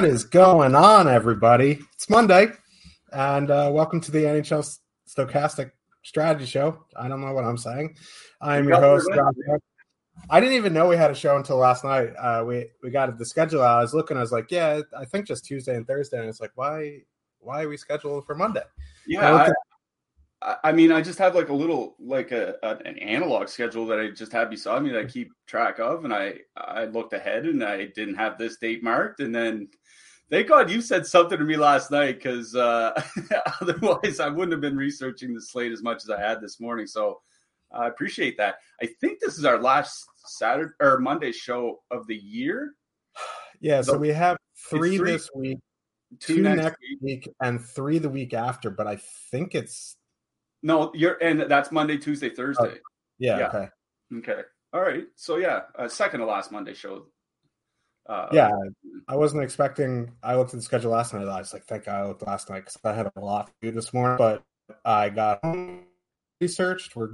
What is going on, everybody? It's Monday, and uh, welcome to the NHL Stokastic Strategy Show. I don't know what I'm saying. I'm your host. I didn't even know we had a show until last night. Uh, we we got the schedule. out. I was looking. I was like, yeah, I think just Tuesday and Thursday. And it's like, why why are we scheduled for Monday? Yeah, I, I, I mean, I just have like a little like a, a, an analog schedule that I just have beside me that I keep track of, and I I looked ahead and I didn't have this date marked, and then thank God you said something to me last night because uh, otherwise I wouldn't have been researching the slate as much as I had this morning. So I appreciate that. I think this is our last Saturday or Monday show of the year. Yeah, so So we have three, three- this week, Two, two, next, next week. week, and three the week after. But I think it's No, you're and that's Monday, Tuesday, Thursday. yeah, Yeah. okay, Okay. All right. So yeah, uh, second to last Monday show. Uh, yeah. I wasn't expecting. I looked at the schedule last night. I was like, thank God I looked last night because I had a lot to do this morning. But I got home, researched. We're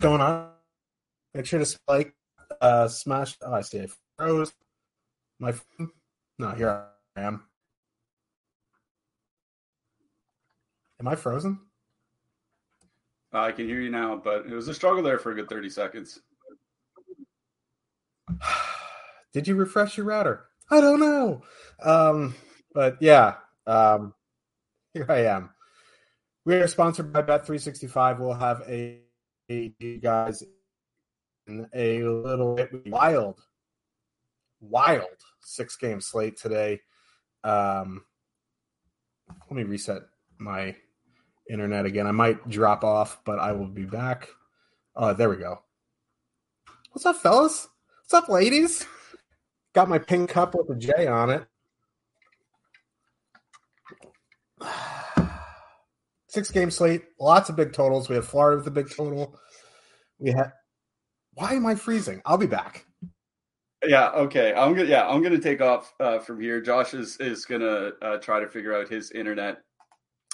going on. Make sure to spike, uh, smash. Oh, I see. I froze my. phone. No, here I am. Am I frozen? I can hear you now, but it was a struggle there for a good thirty seconds. Did you refresh your router? I don't know. Um, but yeah, um, here I am. We are sponsored by Bet365. We'll have a, a you guys in a little bit wild, wild six game slate today. Um, let me reset my internet again. I might drop off, but I will be back. Uh, there we go. What's up, fellas? What's up, ladies? Got my pink cup with a J on it. Six game slate, lots of big totals. We have Florida with a big total. We have. Why am I freezing? I'll be back. Yeah. Okay. I'm gonna. Yeah. I'm gonna take off uh, from here. Josh is is gonna uh, try to figure out his internet.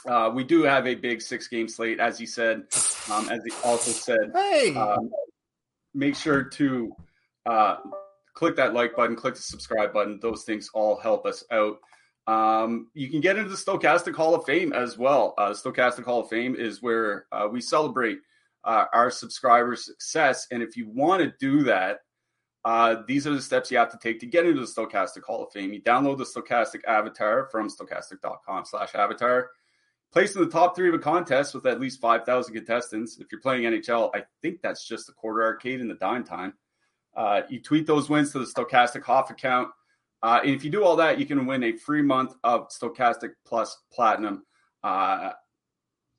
Uh, we do have a big six game slate, as he said. Um, as he also said, Hey, um, make sure to uh, click that like button, click the subscribe button. Those things all help us out. Um, you can get into the Stokastic Hall of Fame as well. Uh, Stokastic Hall of Fame is where uh, we celebrate uh, our subscribers' success. And if you want to do that, uh, these are the steps you have to take to get into the Stokastic Hall of Fame. You download the Stokastic Avatar from stokastic.com slash avatar. Placed in the top three of a contest with at least 5,000 contestants. If you're playing NHL, I think that's just the quarter arcade and the dime time. Uh, you tweet those wins to the Stokastic Hoff account. Uh, and if you do all that, you can win a free month of Stokastic Plus Platinum. Uh,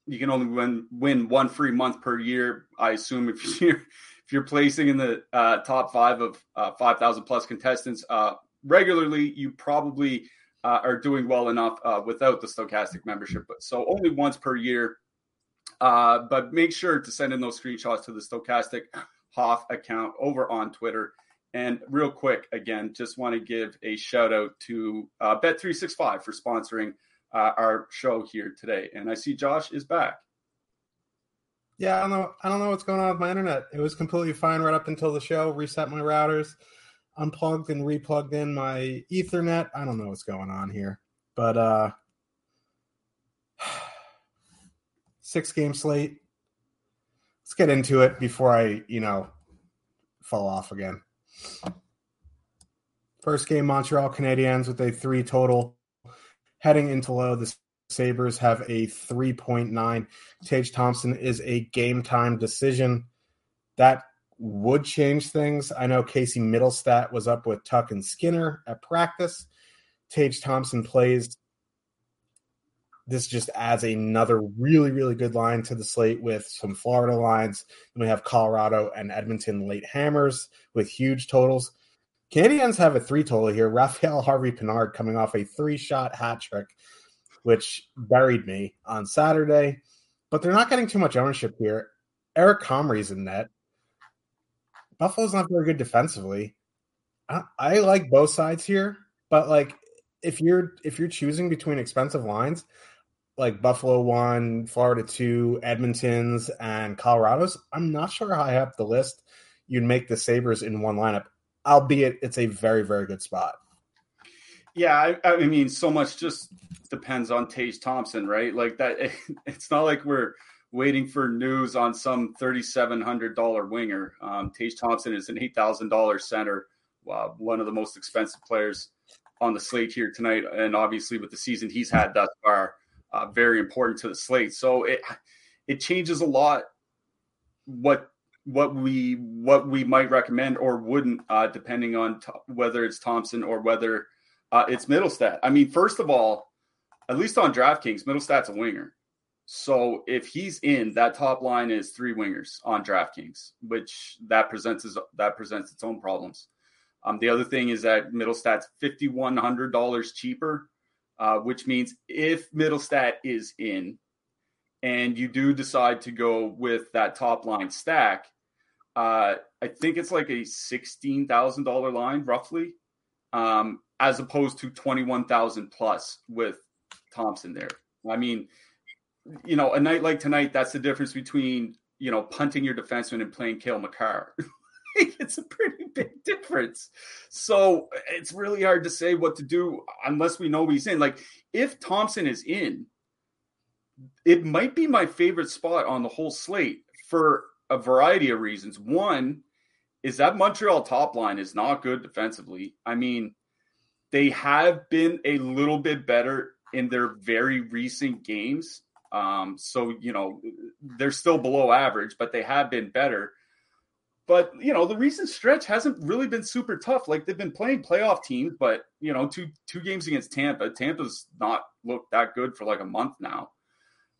you can only win win one free month per year. I assume if you're if you're placing in the uh, top five of uh, five thousand plus contestants uh, regularly, you probably uh, are doing well enough without the Stokastic membership. But so only once per year. but make sure to send in those screenshots to the Stokastic Hoff account over on Twitter and real quick, again, just want to give a shout out to uh, Bet365 for sponsoring uh, our show here today. And I see Josh is back. Yeah, I don't know. I don't know what's going on with my internet. It was completely fine right up until the show. Reset my routers, unplugged and replugged in my Ethernet. I don't know what's going on here, but uh, six game slate. Let's get into it before I, you know, fall off again. First game, Montreal Canadiens with a three total. Heading into low, the Sabres have a 3.9. Tage Thompson is a game time decision. That would change things. I know Casey Mittelstadt was up with Tuch and Skinner at practice. Tage Thompson plays. This just adds another really, really good line to the slate with some Florida lines. Then we have Colorado and Edmonton late hammers with huge totals. Canadiens have a three total here. Raphael Harvey Pinard coming off a three shot hat trick, which buried me on Saturday. But they're not getting too much ownership here. Eric Comrie's in net. Buffalo's not very good defensively. I, I like both sides here, but like if you're if you're choosing between expensive lines, like Buffalo one, Florida two, Edmonton's, and Colorado's, I'm not sure how high up the list you'd make the Sabres in one lineup albeit it's a very, very good spot. Yeah, I, I mean, so much just depends on Tage Thompson, right? Like that. It's not like we're waiting for news on some thirty-seven hundred dollar winger. Um, Tage Thompson is an eight thousand dollar center, uh, one of the most expensive players on the slate here tonight, and obviously with the season he's had thus far, uh, very important to the slate. So it it changes a lot what what we what we might recommend or wouldn't, uh, depending on t- whether it's Thompson or whether uh, it's Mittelstadt. I mean, first of all, at least on DraftKings, Mittelstadt's a winger. So if he's in, that top line is three wingers on DraftKings, which that presents that presents its own problems. Um, the other thing is that Mittelstadt's fifty one hundred dollars cheaper, uh, which means if Mittelstadt is in, and you do decide to go with that top line stack, uh, I think it's like a sixteen thousand dollar line, roughly, um, as opposed to twenty one thousand plus with Thompson there. I mean, you know, a night like tonight, that's the difference between you know punting your defenseman and playing Cale Makar. it's a pretty big difference. So it's really hard to say what to do unless we know he's in. Like if Thompson is in, it might be my favorite spot on the whole slate for a variety of reasons. One is that Montreal top line is not good defensively. I mean, they have been a little bit better in their very recent games. Um, so, you know, they're still below average, but they have been better. But, you know, the recent stretch hasn't really been super tough. Like they've been playing playoff teams, but, you know, two two games against Tampa. Tampa's not looked that good for like a month now.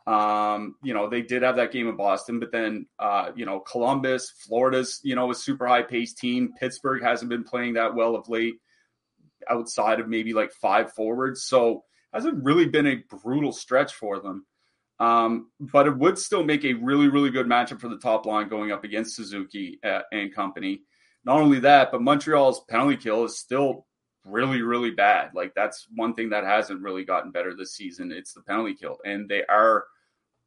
Um, you know, they did have that game in Boston, but then, uh, you know, Columbus, Florida's, you know, a super high paced team. Pittsburgh hasn't been playing that well of late outside of maybe like five forwards. So hasn't really been a brutal stretch for them. Um, but it would still make a really, really good matchup for the top line going up against Suzuki uh, and company. Not only that, but Montreal's penalty kill is still really, really bad. Like that's one thing that hasn't really gotten better this season. It's the penalty kill, and they are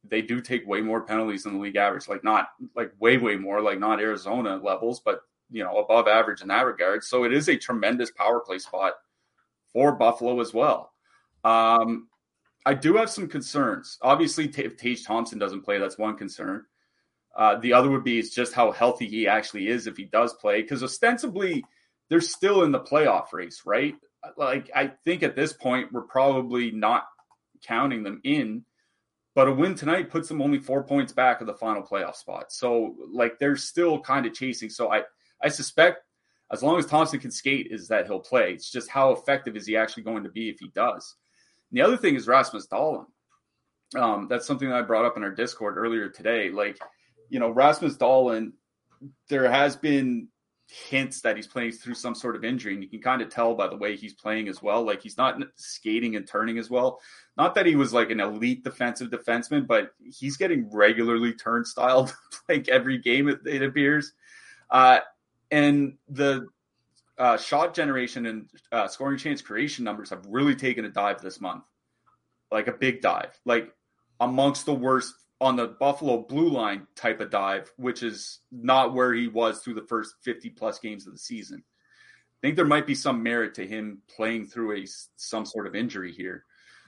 they do take way more penalties than the league average. Like not like way, way more, like not Arizona levels, but you know, above average in that regard. So it is a tremendous power play spot for Buffalo as well. Um, I do have some concerns. Obviously, if Tage Thompson doesn't play, that's one concern. Uh, the other would be is just how healthy he actually is if he does play, because ostensibly they're still in the playoff race, right? Like I think at this point we're probably not counting them in but a win tonight puts them only four points back of the final playoff spot. So like they're still kind of chasing. So I I suspect as long as Thompson can skate, is that he'll play. It's just how effective is he actually going to be if he does. And the other thing is Rasmus Dahlin. Um, that's something that I brought up in our Discord earlier today. Like, you know, Rasmus Dahlin, there has been hints that he's playing through some sort of injury, and you can kind of tell by the way he's playing as well. Like he's not skating and turning as well. Not that he was like an elite defensive defenseman, but he's getting regularly turnstiled like every game it, it appears. Uh, and the uh, shot generation and uh, scoring chance creation numbers have really taken a dive this month, like a big dive, like amongst the worst on the Buffalo blue line type of dive, which is not where he was through the first 50 plus games of the season. I think there might be some merit to him playing through a some sort of injury here.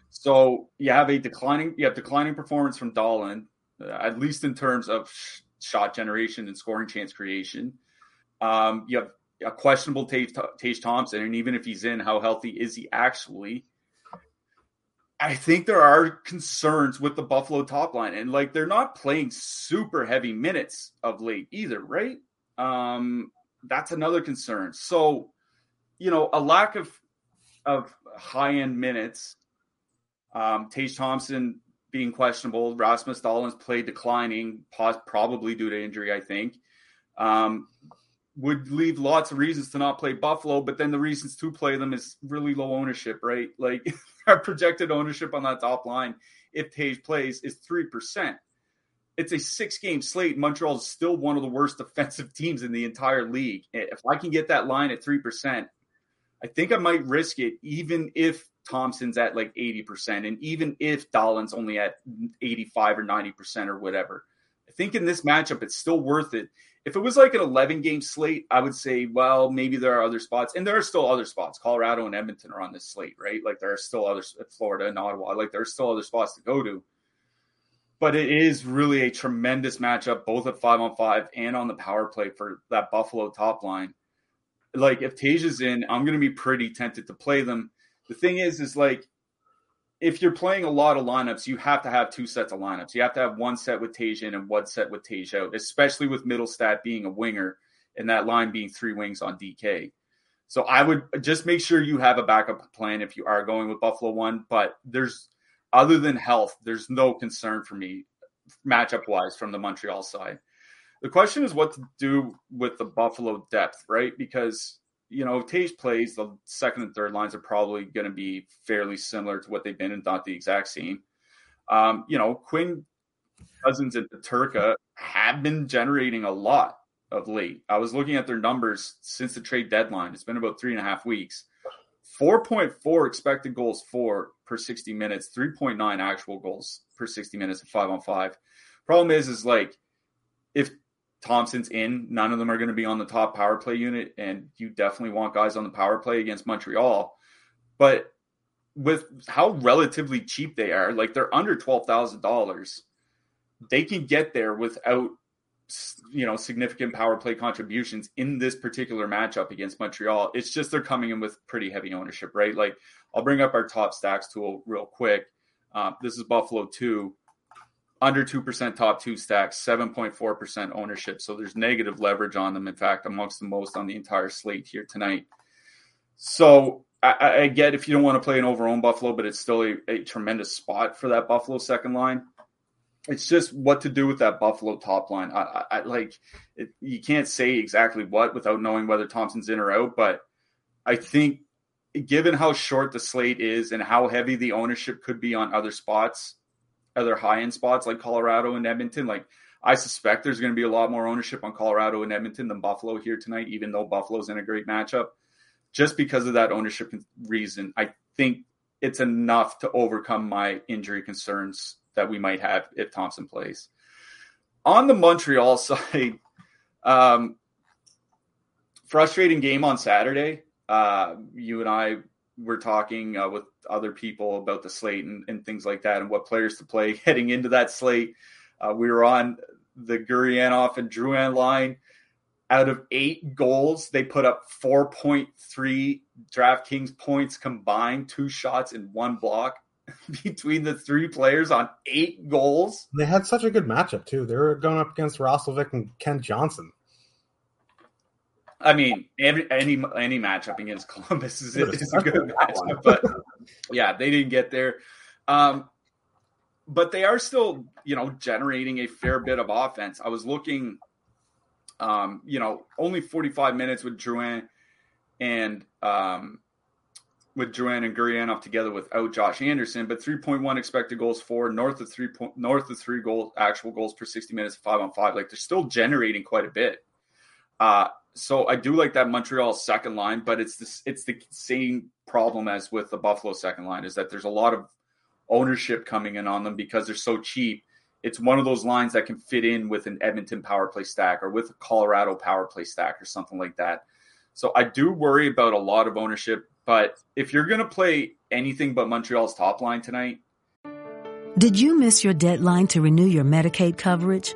So you have a declining, you have declining performance from Dahlin, uh, at least in terms of sh- shot generation and scoring chance creation. Um, you have a questionable Tage Thompson, and even if he's in, how healthy is he actually? I think there are concerns with the Buffalo top line, and like they're not playing super heavy minutes of late either, right? Um, that's another concern. So, you know, a lack of of high end minutes. Um, Tage Thompson being questionable, Rasmus Dahlin's play declining, probably due to injury. I think. Um, would leave lots of reasons to not play Buffalo, but then the reasons to play them is really low ownership, right? Like our projected ownership on that top line, if Tage plays, is 3%. It's a six game slate. Montreal is still one of the worst defensive teams in the entire league. If I can get that line at 3%, I think I might risk it, even if Thompson's at like 80%, and even if Dahlin's only at 85 or 90% or whatever. I think in this matchup, it's still worth it if it was like an 11 game slate, I would say, well, maybe there are other spots, and there are still other spots. Colorado and Edmonton are on this slate, right? Like there are still others, Florida and Ottawa, like there are still other spots to go to. But it is really a tremendous matchup, both at five on five and on the power play for that Buffalo top line. Like if Tage is in, I'm going to be pretty tempted to play them. The thing is, is like if you're playing a lot of lineups, you have to have two sets of lineups. You have to have one set with Tage in and one set with out, especially with Mittelstadt being a winger and that line being three wings on DK. So I would just make sure you have a backup plan if you are going with Buffalo one. But there's other than health, there's no concern for me matchup wise from the Montreal side. The question is what to do with the Buffalo depth, right? Because you know, Tage plays, the second and third lines are probably going to be fairly similar to what they've been and not the exact same. Um, you know, Quinn Cozens and Peterka have been generating a lot of late. I was looking at their numbers since the trade deadline. It's been about three and a half weeks. 4.4 expected goals for per 60 minutes, 3.9 actual goals per 60 minutes of five on five. Problem is, is like if Thompson's in. None of them are going to be on the top power play unit, and you definitely want guys on the power play against Montreal. But with how relatively cheap they are, like they're under twelve thousand dollars, they can get there without you know significant power play contributions in this particular matchup against Montreal. It's just they're coming in with pretty heavy ownership, right? Like I'll bring up our top stacks tool real quick. Uh, this is Buffalo two under 2% top two stacks, 7.4% ownership. So there's negative leverage on them. In fact, amongst the most on the entire slate here tonight. So I, I get if you don't want to play an over own Buffalo, but it's still a, a, tremendous spot for that Buffalo second line. It's just what to do with that Buffalo top line. I, I, I like it, you can't say exactly what without knowing whether Thompson's in or out, but I think given how short the slate is and how heavy the ownership could be on other spots, other high end spots like Colorado and Edmonton. Like I suspect there's going to be a lot more ownership on Colorado and Edmonton than Buffalo here tonight, even though Buffalo's in a great matchup. Just because of that ownership reason, I think it's enough to overcome my injury concerns that we might have if Thompson plays. On the Montreal side, um, frustrating game on Saturday. Uh, you and I were talking uh, with other people about the slate and, and, things like that and what players to play heading into that slate. Uh, we were on the Gurianov and Drouin line. Out of eight goals, they put up 4.3 DraftKings points combined, two shots and one block between the three players on eight goals. They had such a good matchup, too. They were going up against Roslovic and Kent Johnson. I mean, every, any any matchup against Columbus is, is a good matchup, but yeah, they didn't get there. Um, but they are still, you know, generating a fair bit of offense. I was looking, um, you know, only 45 minutes with Drouin and um, with Drouin and Gurianov together without Josh Anderson, but 3.1 expected goals for north of three point north of three goals actual goals per 60 minutes, five on five. Like they're still generating quite a bit. Uh, so I do like that Montreal second line, but it's this it's the same problem as with the Buffalo second line is that there's a lot of ownership coming in on them because they're so cheap. It's one of those lines that can fit in with an Edmonton power play stack or with a Colorado power play stack or something like that. So I do worry about a lot of ownership, but if you're going to play anything but Montreal's top line tonight, did you miss your deadline to renew your Medicaid coverage?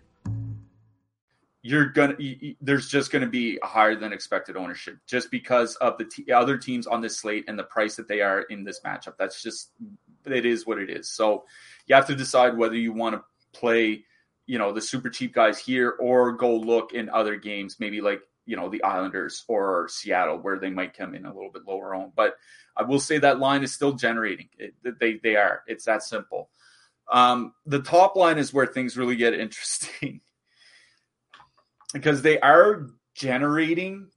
you're gonna you, there's just to be a higher than expected ownership just because of the t- other teams on this slate and the price that they are in this matchup. That's just it is what it is. So you have to decide whether you want to play, you know, the super cheap guys here or go look in other games, maybe like you know the Islanders or Seattle, where they might come in a little bit lower on. But I will say that line is still generating. It, they they are. It's that simple. Um, the top line is where things really get interesting because they are generating,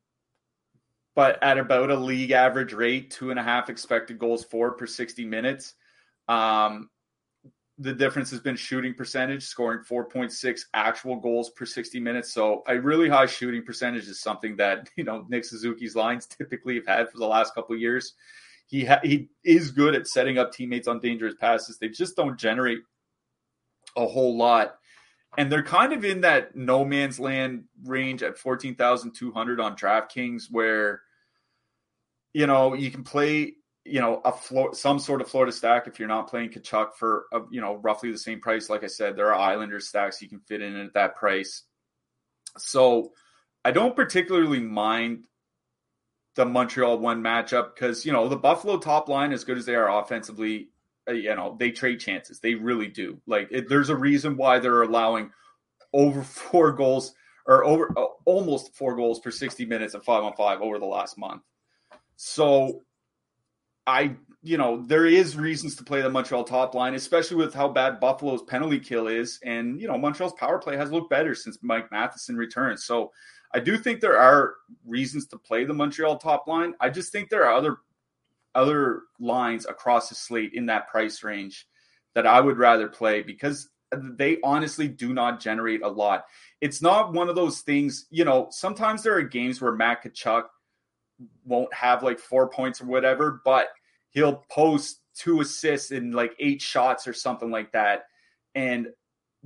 but at about a league average rate, two and a half expected goals for per 60 minutes. Um, the difference has been shooting percentage, scoring 4.6 actual goals per 60 minutes. So a really high shooting percentage is something that, you know, Nick Suzuki's lines typically have had for the last couple years. He ha- he is good at setting up teammates on dangerous passes. They just don't generate a whole lot and they're kind of in that no man's land range at 14,200 on DraftKings where you know you can play you know a floor some sort of Florida stack if you're not playing Tkachuk for a, you know roughly the same price. Like I said there are Islander stacks you can fit in at that price. So I don't particularly mind the Montreal one matchup because you know the Buffalo top line as good as they are offensively you know they trade chances. They really do. Like it, there's a reason why they're allowing over four goals or over uh, almost four goals per 60 minutes at five on five over the last month. So i you know there is reasons to play the montreal top line especially with how bad buffalo's penalty kill is. And you know montreal's power play has looked better since mike matheson returned. So i do think there are reasons to play the montreal top line. I just think there are other other lines across the slate in that price range that I would rather play because they honestly do not generate a lot. It's not one of those things, you know, sometimes there are games where Matt Tkachuk won't have like four points or whatever, but he'll post two assists in like eight shots or something like that. And,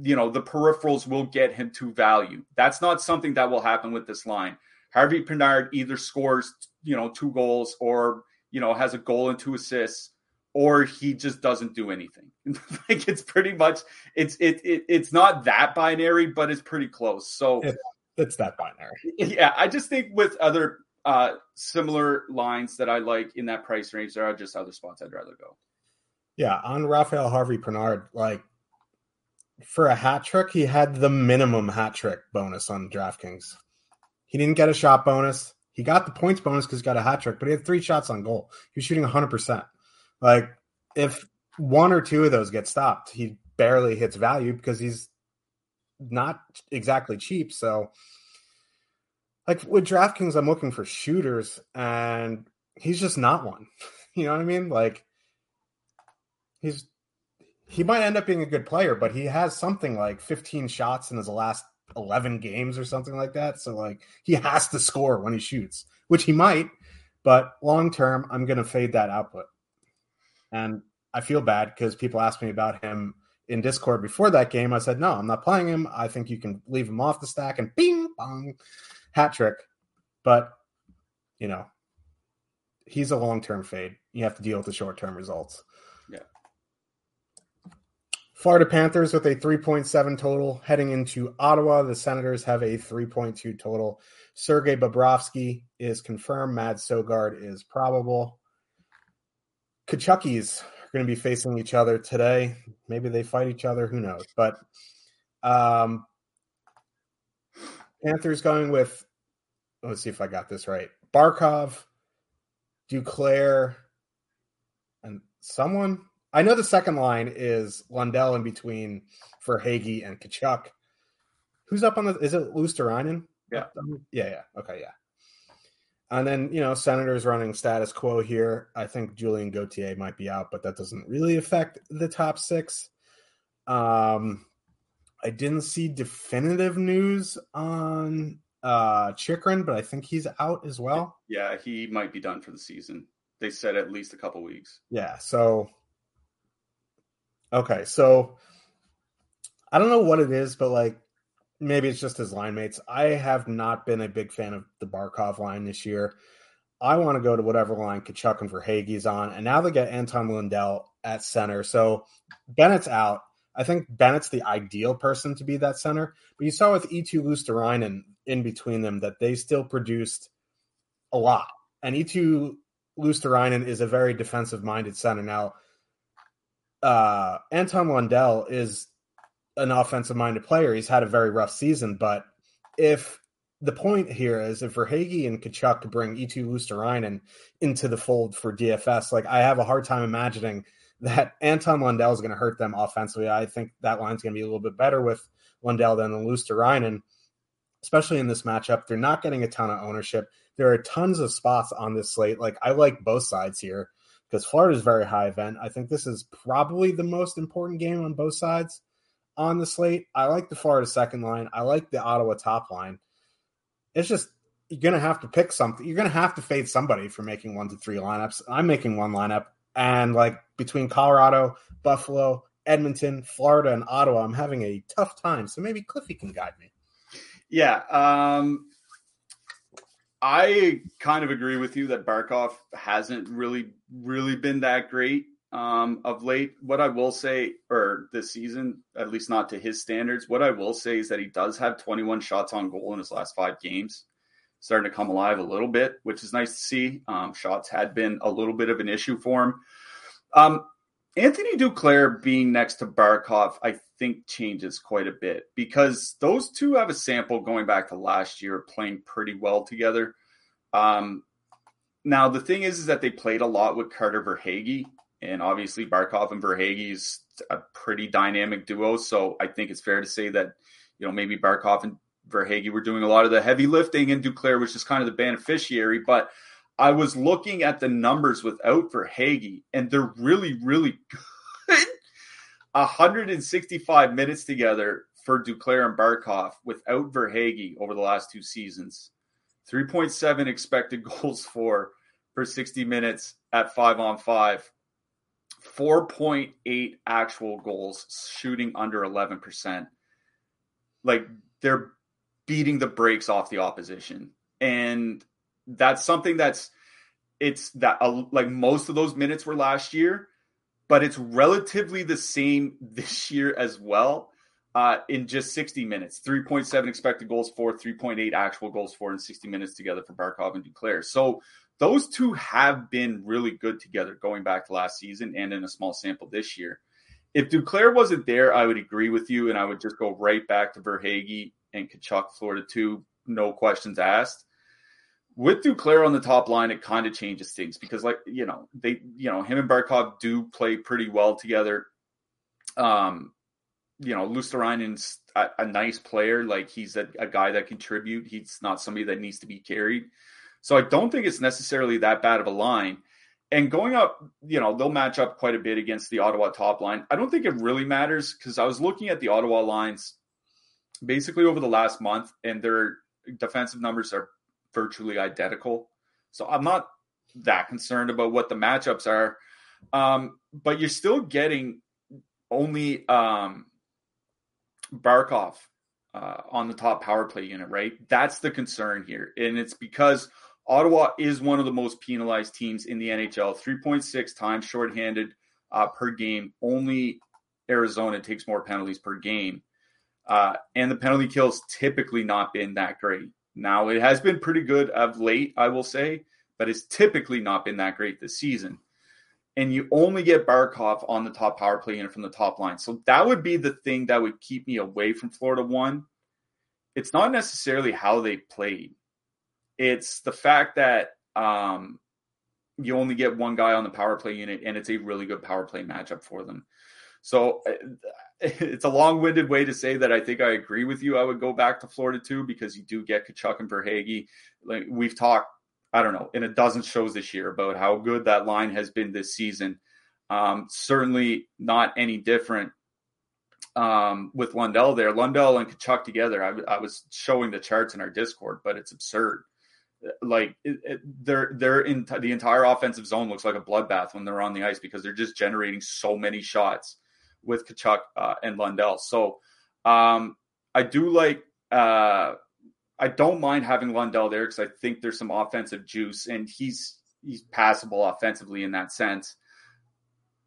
you know, the peripherals will get him to value. That's not something that will happen with this line. Harvey Pinard either scores, you know, two goals or you know, has a goal and two assists, or he just doesn't do anything. like it's pretty much it's it, it it's not that binary, but it's pretty close. So it's, it's that binary. Yeah, I just think with other uh similar lines that I like in that price range, there are just other spots I'd rather go. Yeah, on Raphael Harvey Pinard, like for a hat trick, he had the minimum hat trick bonus on DraftKings. He didn't get a shot bonus. He got the points bonus because he got a hat trick, but he had three shots on goal. He was shooting 100%. Like, if one or two of those get stopped, he barely hits value because he's not exactly cheap. So, like with DraftKings, I'm looking for shooters, and he's just not one. you know what I mean? Like, he's he might end up being a good player, but he has something like 15 shots in his last 11 games or something like that. So like he has to score when he shoots, which he might, but long term, I'm going to fade that output. And I feel bad because people asked me about him in Discord before that game. I said, no, I'm not playing him. I think you can leave him off the stack and bing bong hat trick. But, you know, he's a long term fade. You have to deal with the short term results. Florida Panthers with a 3.7 total heading into Ottawa. The Senators have a 3.2 total. Sergei Bobrovsky is confirmed. Mads Sogaard is probable. Tkachukis are going to be facing each other today. Maybe they fight each other. Who knows? But um, Panthers going with, let's see if I got this right. Barkov, Duclair, and someone. I know the second line is Lundell in between for Hagee and Tkachuk. Who's up on the? Is it Luostarinen? Yeah. Yeah. Yeah. Okay. Yeah. And then, you know, Senators running status quo here. I think Julien Gauthier might be out, but that doesn't really affect the top six. Um, I didn't see definitive news on uh Chychrun, but I think he's out as well. Yeah, he might be done for the season. They said at least a couple weeks. Yeah, so okay, so I don't know what it is, but like maybe it's just his line mates. I have not been a big fan of the Barkov line this year. I want to go to whatever line Tkachuk and Verhaeghe's on, and now they get Anton Lundell at center. So Bennett's out. I think Bennett's the ideal person to be that center. But you saw with Eetu Luostarinen in between them that they still produced a lot. And Eetu Luostarinen is a very defensive minded center. Now, uh, Anton Lundell is an offensive minded player. He's had a very rough season, but if the point here is if Verhaeghe and Tkachuk bring Eetu Luostarinen into the fold for DFS, like I have a hard time imagining that Anton Lundell is going to hurt them offensively. I think that line's going to be a little bit better with Lundell than the Luostarinen, especially in this matchup. They're not getting a ton of ownership. There are tons of spots on this slate. Like I like both sides here because Florida is very high event. I think this is probably the most important game on both sides on the slate. I like the Florida second line. I like the Ottawa top line. It's just you're gonna have to pick something. You're gonna have to fade somebody for making one to three lineups. I'm making one lineup, and like between Colorado, Buffalo, Edmonton, Florida, and Ottawa, I'm having a tough time. So maybe Cliffy can guide me. Yeah, um, I kind of agree with you that Barkov hasn't really, really been that great um, of late. What I will say, or this season, at least not to his standards, what I will say is that he does have 21 shots on goal in his last five games, starting to come alive a little bit, which is nice to see. Um, shots had been a little bit of an issue for him. Um, Anthony Duclair being next to Barkov, I think changes quite a bit because those two have a sample going back to last year, playing pretty well together. Um, now the thing is, is that they played a lot with Carter Verhaeghe, and obviously Barkov and Verhaeghe is a pretty dynamic duo. So I think it's fair to say that you know maybe Barkov and Verhaeghe were doing a lot of the heavy lifting, and Duclair was just kind of the beneficiary. But I was looking at the numbers without Verhaeghe, and they're really, really good. 165 minutes together for Duclair and Barkov without Verhaeghe over the last two seasons. 3.7 expected goals for for 60 minutes at five on five. 4.8 actual goals, shooting under 11%. Like they're beating the brakes off the opposition. And that's something that's it's that uh, like most of those minutes were last year, but it's relatively the same this year as well. Uh, in just 60 minutes, 3.7 expected goals for, 3.8 actual goals for in 60 minutes together for Barkov and Duclair. So those two have been really good together going back to last season and in a small sample this year. If Duclair wasn't there, I would agree with you, and I would just go right back to Verhaeghe and Tkachuk, Florida two, no questions asked with Duclair on the top line, it kind of changes things because, like you know, they you know him and Barkov do play pretty well together. Um, you know, Luostarinen's a, a nice player. Like he's a, a guy that contribute. He's not somebody that needs to be carried. So I don't think it's necessarily that bad of a line. And going up, you know, they'll match up quite a bit against the Ottawa top line. I don't think it really matters because I was looking at the Ottawa lines basically over the last month, and their defensive numbers are virtually identical. So I'm not that concerned about what the matchups are. Um, but you're still getting only um, Barkov uh, on the top power play unit, right? That's the concern here. And it's because Ottawa is one of the most penalized teams in the NHL 3.6 times shorthanded uh, per game. Only Arizona takes more penalties per game. Uh, and the penalty kills typically not been that great. Now, it has been pretty good of late, I will say, but it's typically not been that great this season. And you only get Barkov on the top power play unit from the top line. So that would be the thing that would keep me away from Florida one. It's not necessarily how they played, it's the fact that um, you only get one guy on the power play unit, and it's a really good power play matchup for them. So uh, it's a long-winded way to say that I think I agree with you. I would go back to Florida too because you do get Tkachuk and Verhaeghe. Like we've talked, I don't know, in a dozen shows this year about how good that line has been this season. Um, certainly not any different um, with Lundell there. Lundell and Tkachuk together. I, I was showing the charts in our Discord, but it's absurd like they're they're in the entire offensive zone looks like a bloodbath when they're on the ice because they're just generating so many shots with Tkachuk uh, and Lundell. So um, I do like. Uh, I don't mind having Lundell there because I think there's some offensive juice and he's he's passable offensively in that sense.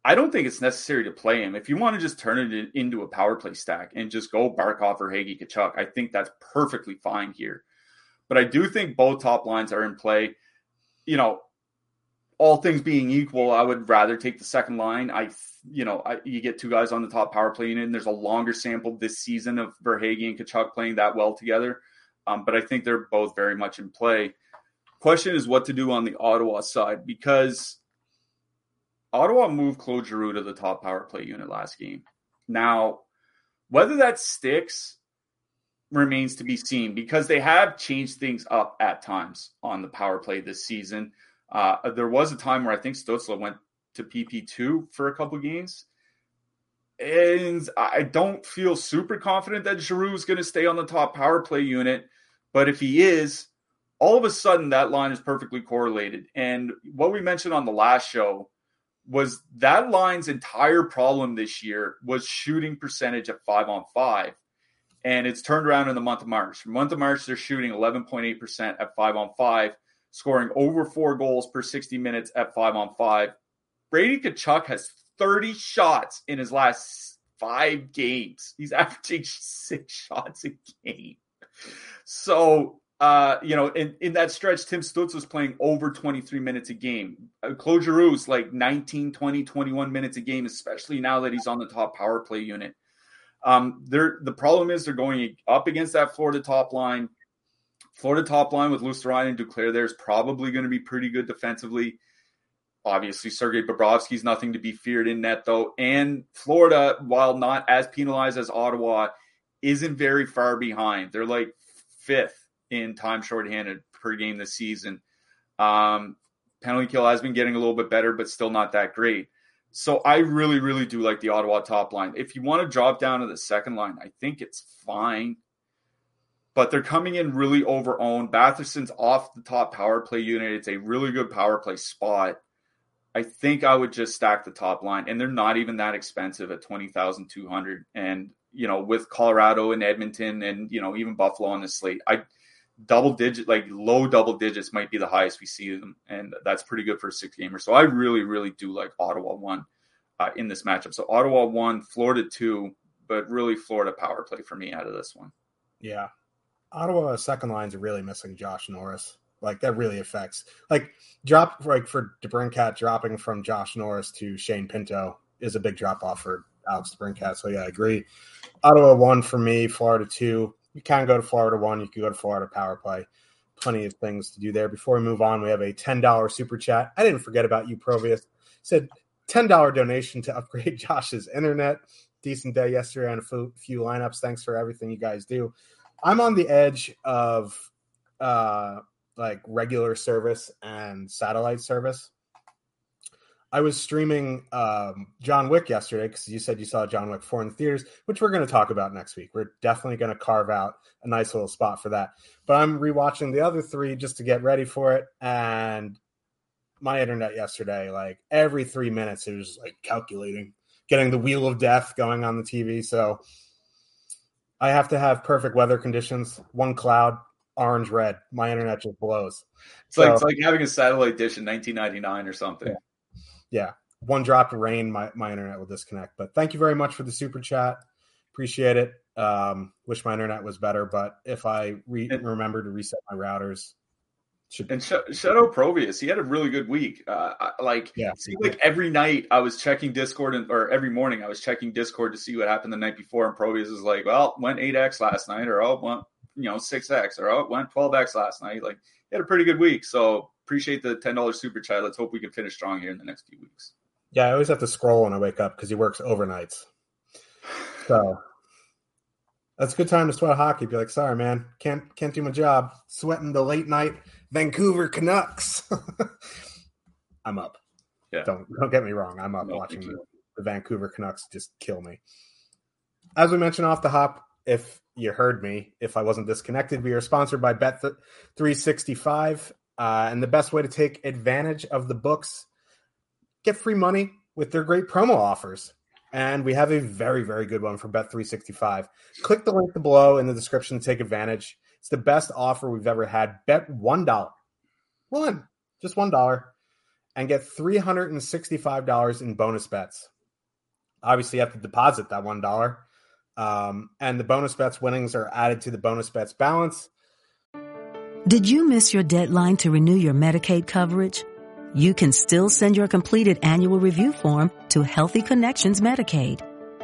I don't think it's necessary to play him. If you want to just turn it in, into a power play stack and just go Barkov or Hagee Tkachuk, I think that's perfectly fine here. But I do think both top lines are in play. You know, all things being equal, I would rather take the second line. I, you know, I, you get two guys on the top power play unit, and there's a longer sample this season of Verhaeghe and Tkachuk playing that well together. Um, but I think they're both very much in play. Question is what to do on the Ottawa side because Ottawa moved Claude Giroux to the top power play unit last game. Now, whether that sticks remains to be seen because they have changed things up at times on the power play this season. Uh, there was a time where I think Stützle went to PP2 for a couple games. And I don't feel super confident that Giroux is going to stay on the top power play unit. But if he is, all of a sudden that line is perfectly correlated. And what we mentioned on the last show was that line's entire problem this year was shooting percentage at five on five and it's turned around in the month of March. From month of March, they're shooting 11.8% at five on five, scoring over four goals per 60 minutes at five on five. Brady Tkachuk has 30 shots in his last five games. He's averaging six shots a game. So, uh, you know, in, in that stretch, Tim Stütz was playing over 23 minutes a game. Uh, Claude Giroux's like 19, 20, 21 minutes a game, especially now that he's on the top power play unit. Um, they're the problem is they're going up against that Florida top line. Florida top line with Luostarinen and Duclair there is probably going to be pretty good defensively. Obviously, Sergei Bobrovsky's nothing to be feared in net, though. And Florida, while not as penalized as Ottawa, isn't very far behind. They're like fifth in time shorthanded per game this season. Um, penalty kill has been getting a little bit better, but still not that great. So I really, really do like the Ottawa top line. If you want to drop down to the second line, I think it's fine. But they're coming in really over owned. Batherson's off the top power play unit. It's a really good power play spot. I think I would just stack the top line, and they're not even that expensive at twenty thousand two hundred. And you know, with Colorado and Edmonton, and you know, even Buffalo on the slate, I double digit, like low double digits might be the highest we see them, and that's pretty good for a six gamer. So I really, really do like Ottawa one uh, in this matchup. So Ottawa one, Florida two, but really Florida power play for me out of this one. Yeah, Ottawa second lines really missing Josh Norris. Like that really affects like drop like for DeBrincat dropping from Josh Norris to Shane Pinto is a big drop off for Alex DeBrincat. So yeah, I agree. Ottawa one for me, Florida two you can go to Florida one. You can go to Florida Power Play. Plenty of things to do there. Before we move on, we have a ten dollar super chat. I didn't forget about you, Provius. Said ten dollar donation to upgrade Josh's internet. Decent day yesterday on a few lineups. Thanks for everything you guys do. I'm on the edge of uh like regular service and satellite service. I was streaming um, John Wick yesterday because you said you saw John Wick 4 in the theaters, which we're going to talk about next week. We're definitely going to carve out a nice little spot for that. But I'm rewatching the other three just to get ready for it. And my internet yesterday, like every three minutes, it was like calculating, getting the wheel of death going on the TV. So I have to have perfect weather conditions, one cloud, orange red. My internet just blows. It's so, like it's like having a satellite dish in 1999 or something. Yeah. yeah. One drop of rain, my, my internet will disconnect. But thank you very much for the super chat. Appreciate it. Um, wish my internet was better, but if I re- remember to reset my routers, should... And Sh- Shadow Provius, he had a really good week. Uh, I, like, yeah, like every night I was checking Discord, and or every morning I was checking Discord to see what happened the night before. And Provius is like, "Well, went eight x last night, or oh, went you know six x, or oh, went twelve x last night." Like, he had a pretty good week. So appreciate the ten dollars super chat. Let's hope we can finish strong here in the next few weeks. Yeah, I always have to scroll when I wake up because he works overnights. So that's a good time to sweat hockey. Be like, sorry, man, can't can't do my job. Sweating the late night Vancouver Canucks. I'm up. Yeah. Don't don't get me wrong. I'm up no, watching the, the, Vancouver Canucks just kill me. As we mentioned off the hop, if you heard me, if I wasn't disconnected, we are sponsored by Bet 365. Uh, and the best way to take advantage of the books, get free money with their great promo offers. And we have a very, very good one for Bet 365. Click the link below in the description to take advantage. It's the best offer we've ever had. Bet one dollar, one, just one dollar, and get three hundred and sixty-five dollars in bonus bets. Obviously, you have to deposit that one dollar, um, and the bonus bets winnings are added to the bonus bets balance. Did you miss your deadline to renew your Medicaid coverage? You can still send your completed annual review form to Healthy Connections Medicaid.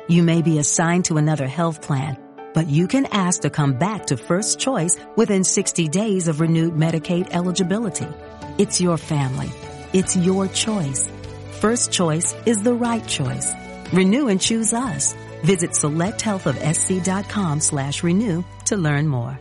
You may be assigned to another health plan but you can ask to come back to First Choice within 60 days of renewed Medicaid eligibility. It's your family. It's your choice. First Choice is the right choice. Renew and choose us. Visit selecthealthofsc.com slash renew to learn more.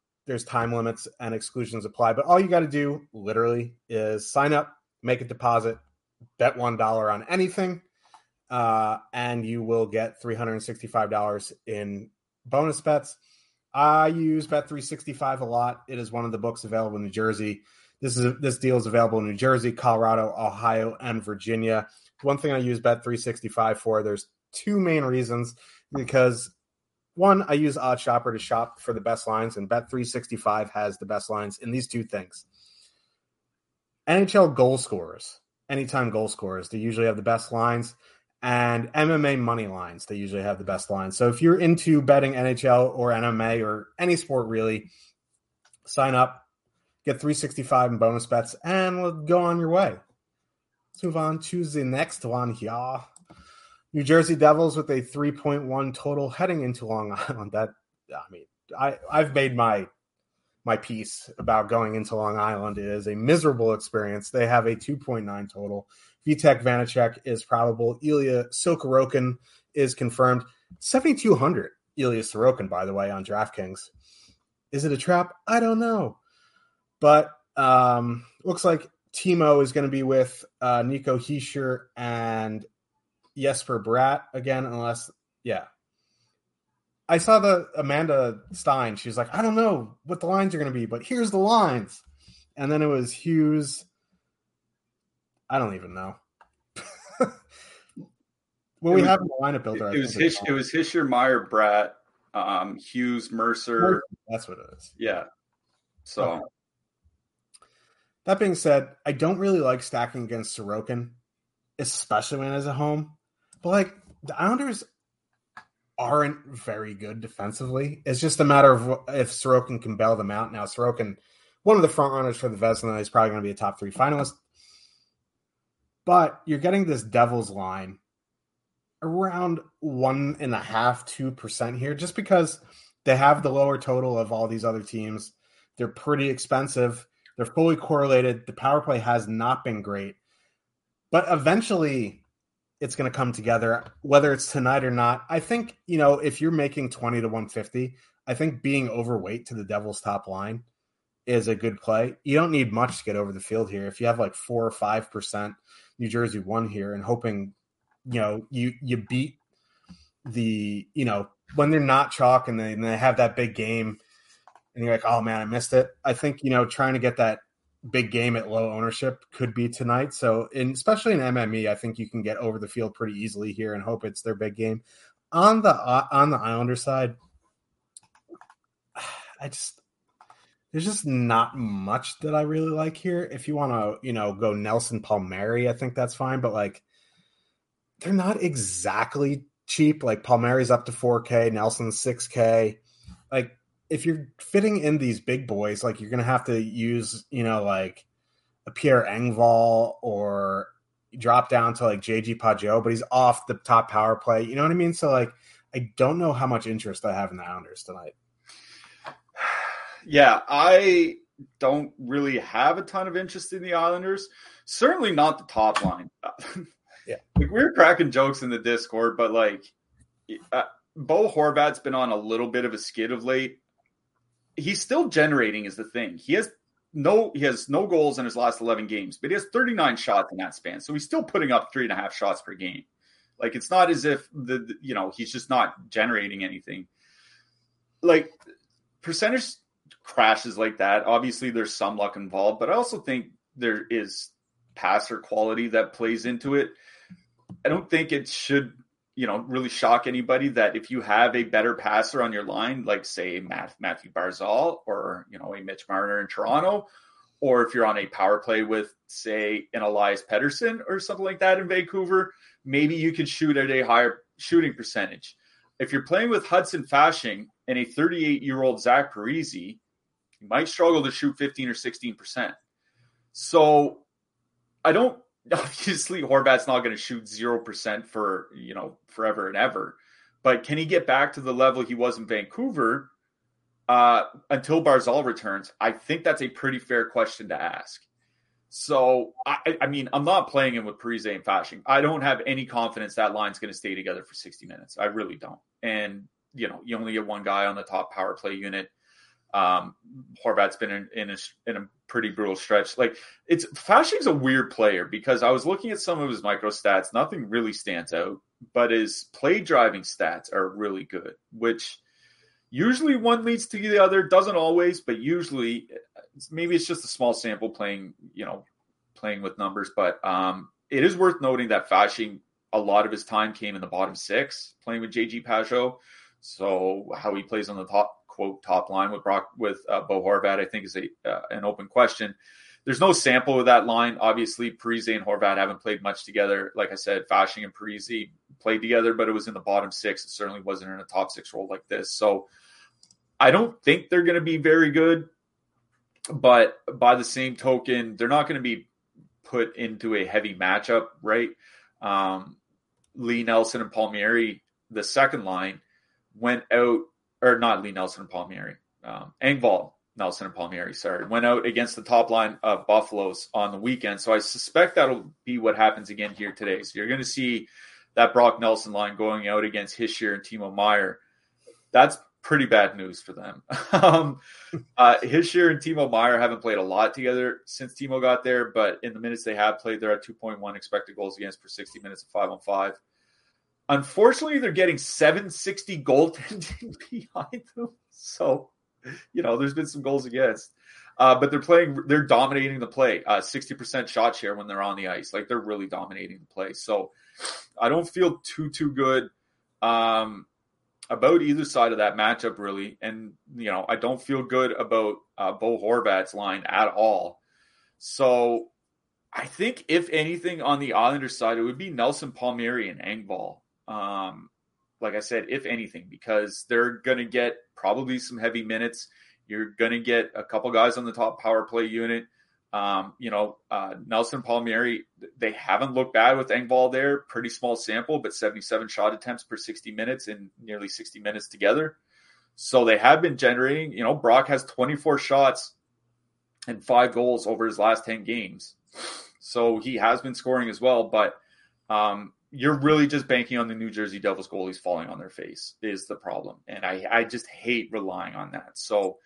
there's time limits and exclusions apply, but all you got to do literally is sign up, make a deposit, bet one dollar on anything, uh, and you will get three hundred and sixty-five dollars in bonus bets. I use Bet three sixty-five a lot. It is one of the books available in New Jersey. This is this deal is available in New Jersey, Colorado, Ohio, and Virginia. One thing I use Bet three sixty-five for. There's two main reasons because one, I use Odd Shopper to shop for the best lines, and Bet365 has the best lines in these two things. NHL goal scorers, anytime goal scorers, they usually have the best lines, and MMA money lines, they usually have the best lines. So if you're into betting NHL or MMA or any sport really, sign up, get 365 and bonus bets, and we'll go on your way. Let's move on to the next one here. New Jersey Devils with a 3.1 total heading into Long Island. That I mean, I I've made my my piece about going into Long Island. It is a miserable experience. They have a 2.9 total. Vitek Vanecek is probable. Ilya Sorokin is confirmed. 7,200 Ilya Sorokin, by the way, on DraftKings. Is it a trap? I don't know. But um, looks like Timo is going to be with uh, Nico Hischier and Jesper Bratt again, unless yeah. I saw the Amanda Stein. She was like, I don't know what the lines are going to be, but here's the lines. And then it was Hughes. I don't even know. well, we have a lineup builder. It, it was Hish, it was Hischier, Meier, Bratt, um, Hughes, Mercer. That's what it is. Yeah. So. Okay. That being said, I don't really like stacking against Sorokin, especially when it's at home. But like the Islanders aren't very good defensively. It's just a matter of if Sorokin can bail them out. Now Sorokin, one of the front runners for the Vezina, is probably going to be a top three finalist. But you're getting this Devils line around one and a half, two percent here, just because they have the lower total of all these other teams. They're pretty expensive. They're fully correlated. The power play has not been great, but eventually it's going to come together, whether it's tonight or not. I think, you know, if you're making 20 to 150, I think being overweight to the Devils' top line is a good play. You don't need much to get over the field here. If you have like four or five percent, New Jersey won here, and hoping, you know, you you beat the, you know, when they're not chalk and they, and they have that big game, and you're like, oh man, I missed it. I think you know, trying to get that big game at low ownership could be tonight. So, in especially in MME, I think you can get over the field pretty easily here and hope it's their big game. On the uh, on the Islander side, I just there's just not much that I really like here. If you want to, you know, go Nelson Palmieri, I think that's fine. But like, they're not exactly cheap. Like Palmieri's up to 4K, Nelson's 6K. Like, if you're fitting in these big boys, like you're gonna have to use, you know, like a Pierre Engvall or drop down to like JG Pageau, but he's off the top power play. You know what I mean? So like, I don't know how much interest I have in the Islanders tonight yeah, I don't really have a ton of interest in the Islanders. Certainly not the top line. yeah, like we are cracking jokes in the Discord, but like uh, Bo Horvat's been on a little bit of a skid of late. He's still generating, is the thing. He has no he has no goals in his last 11 games but he has 39 shots in that span so he's still putting up three and a half shots per game like it's not as if the, the you know he's just not generating anything like percentage crashes like that. Obviously, there's some luck involved, but I also think there is passer quality that plays into it. I don't think it should, you know, really shock anybody that if you have a better passer on your line, like say Matt, Mathew Barzal or you know a Mitch Marner in Toronto, or if you're on a power play with say an Elias Pettersson or something like that in Vancouver, maybe you can shoot at a higher shooting percentage. If you're playing with Hudson Fasching and a 38 year old Zach Parise, you might struggle to shoot 15 or 16%. So I don't obviously Horvat's not going to shoot 0% for, you know, forever and ever. But can he get back to the level he was in Vancouver uh, until Barzal returns? I think that's a pretty fair question to ask. So, I, I mean, I'm not playing him with Parise and Fasching. I don't have any confidence that line's going to stay together for 60 minutes. I really don't. And, you know, you only get one guy on the top power play unit. Um, Horvat's been in, in a, in a pretty brutal stretch. Like it's Fasching's a weird player because I was looking at some of his micro stats. Nothing really stands out, but his play driving stats are really good, which usually one leads to the other. Doesn't always, but usually maybe it's just a small sample playing, you know, playing with numbers. But um, it is worth noting that Fasching a lot of his time came in the bottom six playing with JG Pageau. So how he plays on the top quote top line with Brock with uh, Bo Horvat, I think is a uh, an open question. There's no sample of that line. Obviously, Parise and Horvat haven't played much together. Like I said, Fasching and Parise played together, but it was in the bottom six. It certainly wasn't in a top six role like this. So I don't think they're going to be very good. But by the same token, they're not going to be put into a heavy matchup, right? Um, Lee Nelson and Palmieri, the second line, went out or not Lee Nelson and Palmieri, um, Engvall Nelson and Palmieri, sorry, went out against the top line of Buffaloes on the weekend. So I suspect that'll be what happens again here today. So you're going to see that Brock Nelson line going out against Hischier and Timo Meier. That's pretty bad news for them. um, uh, Hischier and Timo Meier haven't played a lot together since Timo got there, but in the minutes they have played, they're at 2.1 expected goals against per 60 minutes of five on five. Unfortunately, they're getting 760 goaltending behind them. So, you know, there's been some goals against. Uh, but they're playing, they're dominating the play. Uh, 60% shot share when they're on the ice. Like they're really dominating the play. So I don't feel too, too good um, about either side of that matchup, really. And, you know, I don't feel good about uh, Bo Horvat's line at all. So I think, if anything, on the Islanders side, it would be Nelson Palmieri and Engvall. Um, like I said, if anything, because they're going to get probably some heavy minutes. You're going to get a couple guys on the top power play unit. Um, you know, uh, Nelson Palmieri, they haven't looked bad with Engvall there. Pretty small sample, but 77 shot attempts per 60 minutes in nearly 60 minutes together. So they have been generating. You know, Brock has 24 shots and five goals over his last 10 games. So he has been scoring as well, but um, you're really just banking on the New Jersey Devils goalies falling on their face is the problem. And I, I just hate relying on that. So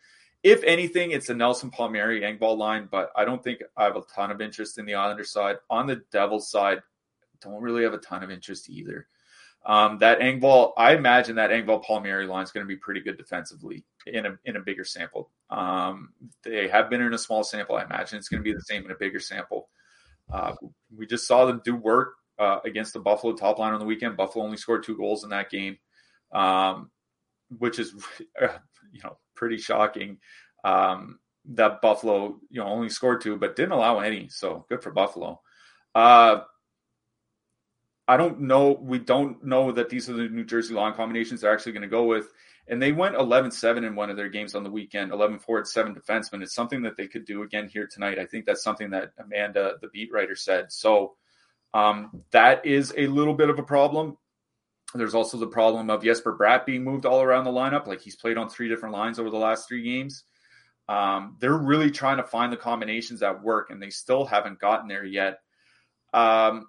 if anything, it's a Nelson Palmieri Engvall line, but I don't think I have a ton of interest in the Islander side. On the Devils side, don't really have a ton of interest either. Um, that Engvall, I imagine that Engvall Palmieri line is going to be pretty good defensively in a in a bigger sample. Um, they have been in a small sample. I imagine it's going to be the same in a bigger sample. Uh, we just saw them do work uh, against the Buffalo top line on the weekend. Buffalo only scored two goals in that game, um, which is you know pretty shocking. Um, that Buffalo you know only scored two, but didn't allow any. So good for Buffalo. Uh, I don't know. We don't know that these are the New Jersey line combinations they're actually going to go with. And they went 11 7 in one of their games on the weekend, 11 4 at seven defensemen. It's something that they could do again here tonight. I think that's something that Amanda, the beat writer, said. So um, that is a little bit of a problem. There's also the problem of Jesper Bratt being moved all around the lineup. Like he's played on three different lines over the last three games. Um, they're really trying to find the combinations that work, and they still haven't gotten there yet. Um,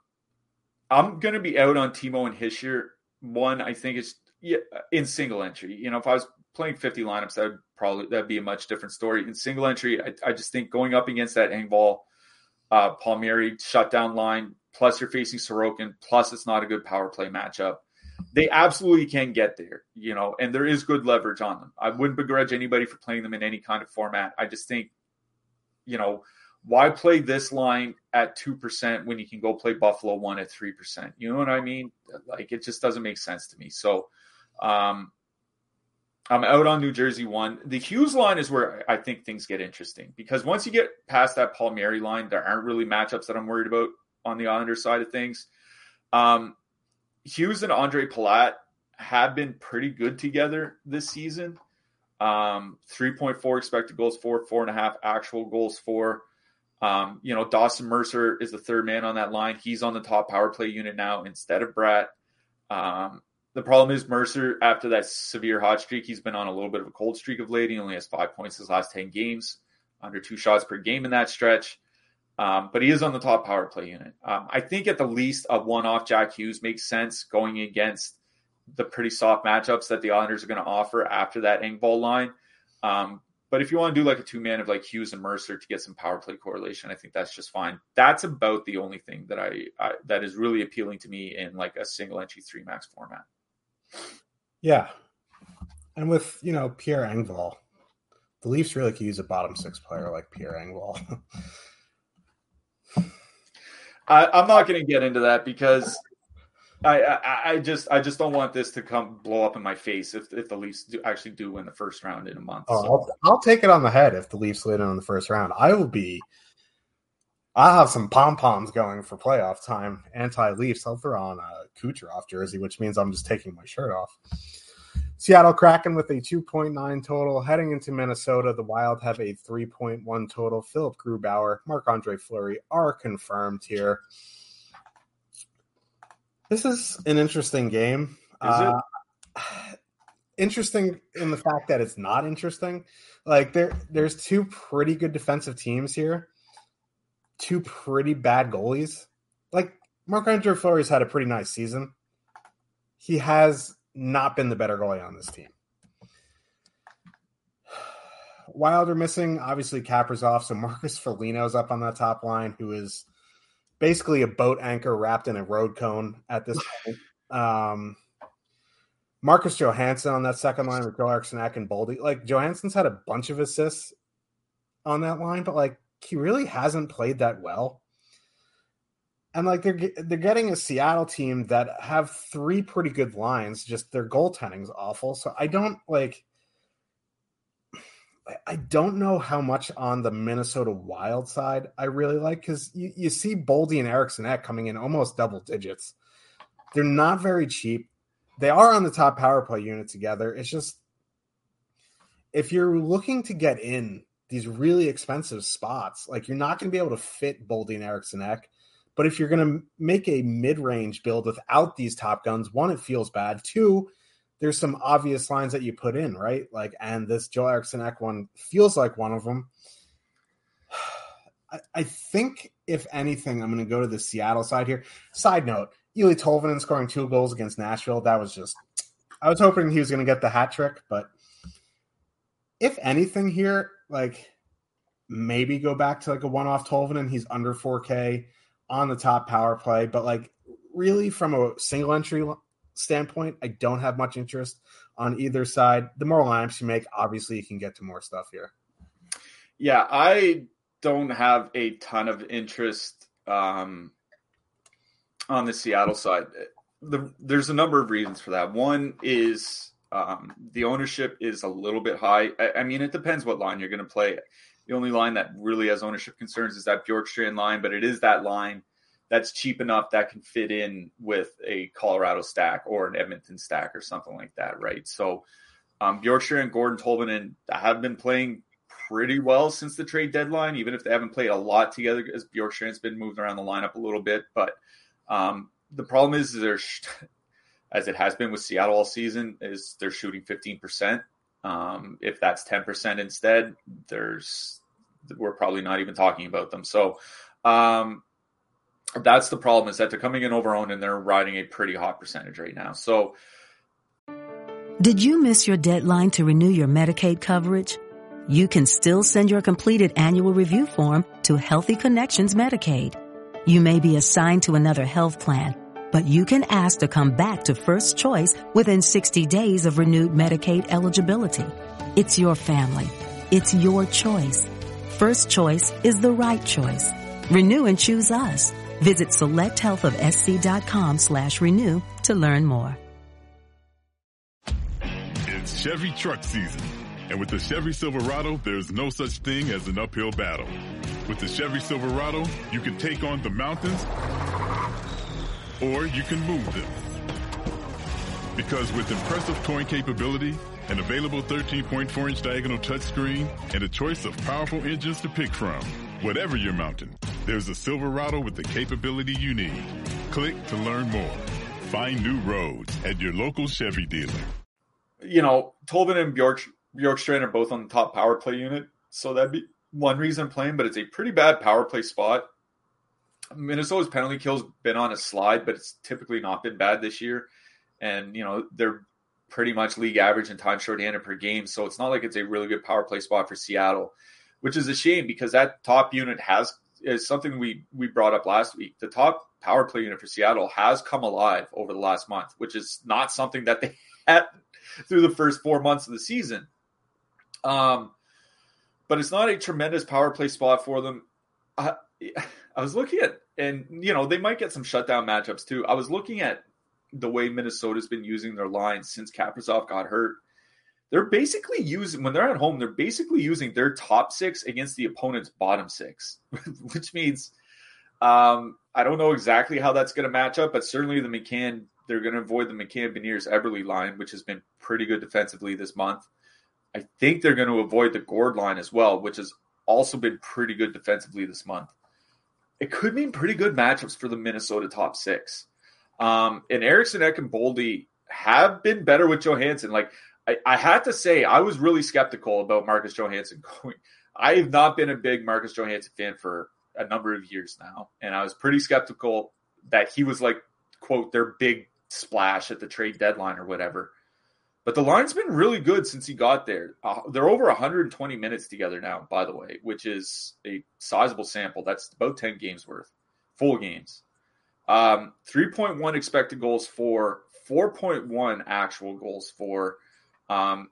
I'm going to be out on Timo and Hischier. One, I think it's yeah, in single entry. You know, if I was playing 50 lineups, that would probably that'd be a much different story. In single entry, I, I just think going up against that Engvall, uh, Palmieri shutdown line, plus you're facing Sorokin, plus it's not a good power play matchup. They absolutely can get there, you know, and there is good leverage on them. I wouldn't begrudge anybody for playing them in any kind of format. I just think, you know, why play this line at 2% when you can go play Buffalo 1 at 3%? You know what I mean? Like it just doesn't make sense to me. So um, I'm out on New Jersey 1. The Hughes line is where I think things get interesting because once you get past that Palmieri line, there aren't really matchups that I'm worried about on the Islander side of things. Um, Hughes and Ondrej Palat have been pretty good together this season. Um, 3.4 expected goals for, four and a half actual goals for. Um, you know, Dawson Mercer is the third man on that line. He's on the top power play unit now instead of Bratt. Um, the problem is Mercer, after that severe hot streak, he's been on a little bit of a cold streak of late. He only has five points his last 10 games, under two shots per game in that stretch. Um, but he is on the top power play unit. Um, I think at the least a one off Jack Hughes makes sense going against the pretty soft matchups that the Islanders are going to offer after that Engvall line. Um, but if you want to do like a two man of like Hughes and Mercer to get some power play correlation, I think that's just fine. That's about the only thing that I, I that is really appealing to me in like a single entry three max format. Yeah, and with you know Pierre Engvall, the Leafs really could use a bottom six player like Pierre Engvall. I, am not going to get into that because I, I, I, just I just don't want this to come blow up in my face if, if the Leafs do actually do win the first round in a month. Oh, so. I'll, I'll, take it on the head if the Leafs win in the first round. I will be. I'll have some pom poms going for playoff time. Anti Leafs. I'll throw on a Kucherov jersey, which means I'm just taking my shirt off. Seattle Kraken with a 2.9 total. Heading into Minnesota, the Wild have a 3.1 total. Philipp Grubauer, Marc Andre Fleury are confirmed here. This is an interesting game. Uh, interesting in the fact that it's not interesting. Like there, there's two pretty good defensive teams here, two pretty bad goalies. Like Marc Andre Fleury's had a pretty nice season. He has not been the better goalie on this team. Wilder missing, obviously Capper's off, so Marcus Foligno's up on that top line, who is basically a boat anchor wrapped in a road cone at this point. Um, Marcus Johansson on that second line with Joe Eriksson and Boldy. Like Johansson's had a bunch of assists on that line, but like he really hasn't played that well. And like they're they're getting a Seattle team that have three pretty good lines. Just their goaltending's awful. So I don't like. I don't know how much on the Minnesota Wild side I really like because you, you see Boldy and Eriksson coming in almost double digits. They're not very cheap. They are on the top power play unit together. It's just if you're looking to get in these really expensive spots. Like you're not going to be able to fit Boldy and Eriksson Ek. But if you're going to make a mid-range build without these top guns, one, it feels bad. Two, there's some obvious lines that you put in, right? Like, and this Joe Eriksson Ek one feels like one of them. I, I think, if anything, I'm going to go to the Seattle side here. Side note: Eeli Tolvanen scoring two goals against Nashville. That was just. I was hoping he was going to get the hat trick, but if anything here, like maybe go back to like a one-off Tolvanen. He's under 4K on the top power play, but like really from a single entry standpoint, I don't have much interest on either side. The more lineups you make, obviously you can get to more stuff here. Yeah, I don't have a ton of interest um, on the Seattle side. The, there's a number of reasons for that. One is um, the ownership is a little bit high. I, I mean, it depends what line you're going to play. The only line that really has ownership concerns is that Bjorkstrand line, but it is that line that's cheap enough that can fit in with a Colorado stack or an Edmonton stack or something like that, right? So um, Bjorkstrand and Gordon Tolvanen have been playing pretty well since the trade deadline, even if they haven't played a lot together, as Bjorkstrand's been moved around the lineup a little bit. But um, the problem is there's, as it has been with Seattle all season, is they're shooting 15%. Um, if that's 10% instead, there's we're probably not even talking about them. So um, that's the problem is that they're coming in over overowned and they're riding a pretty hot percentage right now. So did you miss your deadline to renew your Medicaid coverage? You can still send your completed annual review form to Healthy Connections Medicaid. You may be assigned to another health plan, but you can ask to come back to first choice within 60 days of renewed Medicaid eligibility. It's your family. It's your choice. First choice is the right choice. Renew and choose us. Visit selecthealthofsc.com slash renew to learn more. It's Chevy truck season. And with the Chevy Silverado, there's no such thing as an uphill battle. With the Chevy Silverado, you can take on the mountains or you can move them. Because with impressive towing capability, an available 13.4 inch diagonal touchscreen, and a choice of powerful engines to pick from, whatever your mountain, there's a Silverado with the capability you need. Click to learn more. Find new roads at your local Chevy dealer. You know, Tolvin and Bjork Bjorkstrand are both on the top power play unit, so that'd be one reason playing. But it's a pretty bad power play spot. Minnesota's penalty kill's been on a slide, but it's typically not been bad this year. And you know they're pretty much league average in time shorthanded per game, so it's not like it's a really good power play spot for Seattle, which is a shame because that top unit has is something we we brought up last week. The top power play unit for Seattle has come alive over the last month, which is not something that they had through the first four months of the season. Um, but it's not a tremendous power play spot for them. I, I was looking at, and you know, they might get some shutdown matchups too. I was looking at the way Minnesota's been using their lines since Kaprizov got hurt. They're basically using when they're at home, they're basically using their top six against the opponent's bottom six, which means um, I don't know exactly how that's going to match up, but certainly the McCann, they're going to avoid the McCann Beniers Eberle line, which has been pretty good defensively this month. I think they're going to avoid the Gourde line as well, which has also been pretty good defensively this month. It could mean pretty good matchups for the Minnesota top six. Um, and Eriksson Ek and Boldy have been better with Johansson. Like I, I had to say, I was really skeptical about Marcus Johansson going. I have not been a big Marcus Johansson fan for a number of years now, and I was pretty skeptical that he was like quote their big splash at the trade deadline or whatever. But the line's been really good since he got there. Uh, they're over 120 minutes together now, by the way, which is a sizable sample. That's about 10 games worth, full games. Um, 3.1 expected goals for, 4.1 actual goals for. Um,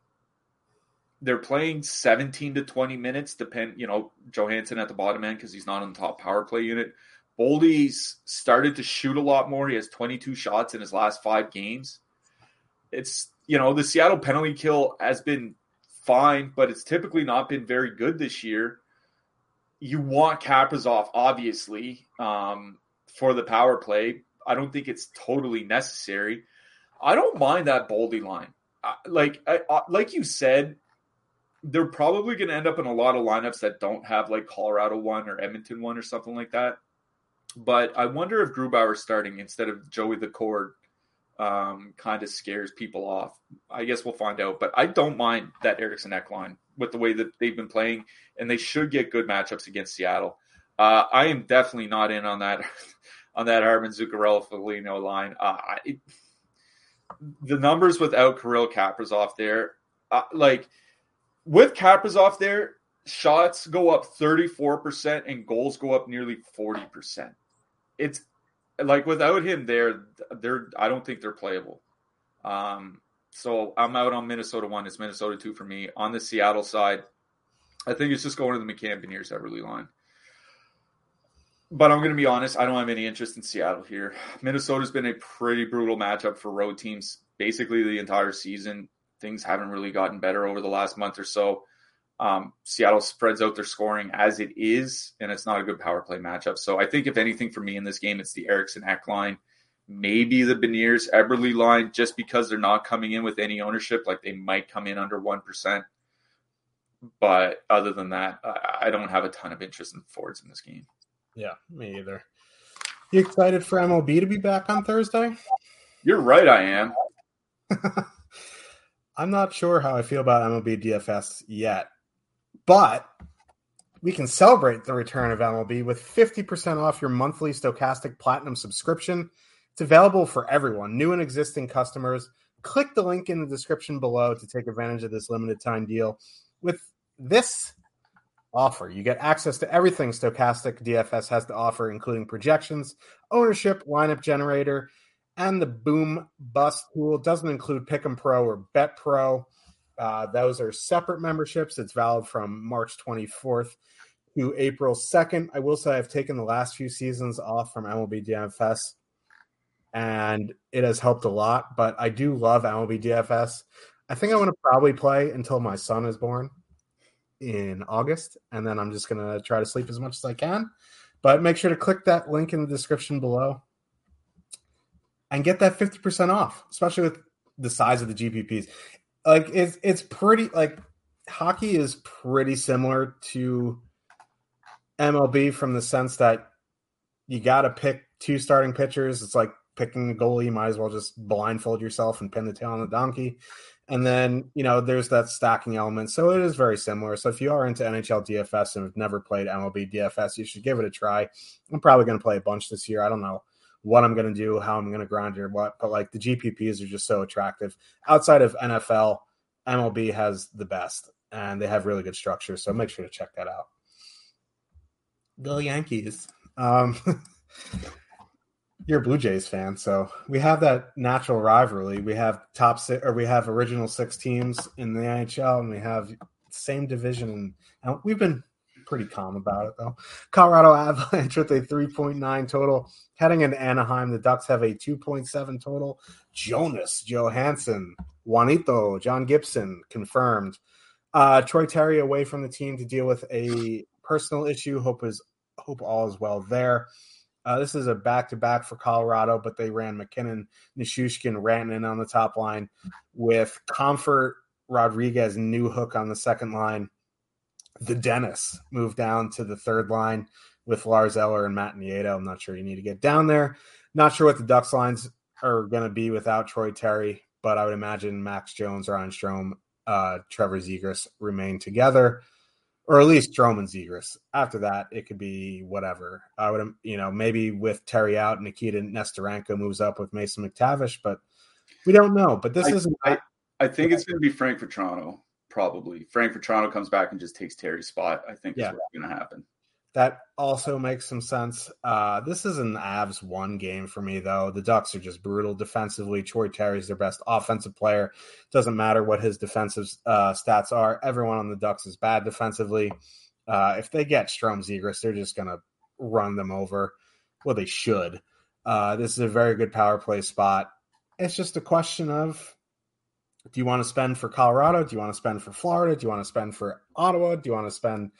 they're playing 17 to 20 minutes, depend, you know, Johansson at the bottom end because he's not on the top power play unit. Boldy's started to shoot a lot more. He has 22 shots in his last five games. It's you know, the Seattle penalty kill has been fine, but it's typically not been very good this year. You want Kaprizov, obviously, um, for the power play. I don't think it's totally necessary. I don't mind that Boldy line. like, I, like you said, they're probably going to end up in a lot of lineups that don't have like Colorado one or Edmonton one or something like that. But I wonder if Grubauer starting instead of Joey Daccord um, kind of scares people off. I guess we'll find out. But I don't mind that Eriksson Ek line with the way that they've been playing, and they should get good matchups against Seattle. Uh, I am definitely not in on that on that Hartman Zuccarello Foligno line. Uh, it, the numbers without Kirill Kaprizov there, uh, like with Kaprizov there, shots go up 34% and goals go up nearly 40%. It's like without him there, they're I don't think they're playable. Um, so I'm out on Minnesota one. It's Minnesota two for me. On the Seattle side, I think it's just going to the McCann Beniers Eberle line. But I'm going to be honest, I don't have any interest in Seattle here. Minnesota's been a pretty brutal matchup for road teams basically the entire season. Things haven't really gotten better over the last month or so. Um, Seattle spreads out their scoring as it is, and it's not a good power play matchup. So I think if anything for me in this game, it's the Eriksson Ek line, maybe the Beniers Eberle line, just because they're not coming in with any ownership. Like they might come in under one percent, but other than that, I don't have a ton of interest in forwards in this game. Yeah, me either. You excited for MLB to be back on Thursday? You're right, I am. I'm not sure how I feel about MLB DFS yet. But we can celebrate the return of MLB with 50% off your monthly Stokastic Platinum subscription. It's available for everyone, new and existing customers. Click the link in the description below to take advantage of this limited time deal. With this offer, you get access to everything Stokastic DFS has to offer, including projections, ownership, lineup generator, and the Boom Bust tool. It doesn't include Pick'em Pro or Bet Pro. Uh, those are separate memberships. It's valid from March 24th to April 2nd. I will say I've taken the last few seasons off from MLB DFS and it has helped a lot, but I do love MLB DFS. I think I want to probably play until my son is born in August, and then I'm just going to try to sleep as much as I can. But make sure to click that link in the description below and get that 50% off, especially with the size of the GPPs like it's it's pretty like hockey is pretty similar to MLB from the sense that you got to pick two starting pitchers. It's like picking a goalie. You might as well just blindfold yourself and pin the tail on the donkey. And then, you know, there's that stacking element. So it is very similar. So if you are into NHL DFS and have never played MLB DFS, you should give it a try. I'm probably going to play a bunch this year. I don't know what I'm going to do, how I'm going to grind or what. But like the GPPs are just so attractive. Outside of NFL, MLB has the best and they have really good structure. So make sure to check that out. Go Yankees. Um, you're a Blue Jays fan, so we have that natural rivalry. We have top six, or we have original six teams in the NHL, and we have same division. And we've been pretty calm about it though. Colorado Avalanche with a 3.9 total. Heading into Anaheim, the Ducks have a 2.7 total. Jonas Johansson, Juanito, John Gibson confirmed. Uh, Troy Terry away from the team to deal with a personal issue. Hope is hope all is well there. Uh, this is a back to back for Colorado, but they ran MacKinnon, Nichushkin, Rantanen on the top line with Compher, Rodrigues, New Hook on the second line the Dennis moved down to the third line with Lars Eller and Matt Nieto. I'm not sure you need to get down there. Not sure what the Ducks lines are going to be without Troy Terry, but I would imagine Max Jones, Ryan Strome, uh, Trevor Zegras remain together, or at least Strome and Zegras. After that, it could be whatever. I would, you know, maybe with Terry out, Nikita Nesterenko moves up with Mason McTavish, but we don't know. But this I, isn't. I, I think it's going to be Frank Vatrano probably. Frank Vatrano comes back and just takes Terry's spot. I think yeah. is what's going to happen. That also makes some sense. Uh, this is an Avs one game for me, though. The Ducks are just brutal defensively. Troy Terry's their best offensive player. Doesn't matter what his defensive uh, stats are. Everyone on the Ducks is bad defensively. Uh, if they get Strome Zegras, they're just going to run them over. Well, they should. Uh, this is a very good power play spot. It's just a question of do you want to spend for Colorado? Do you want to spend for Florida? Do you want to spend for Ottawa? Do you want to spend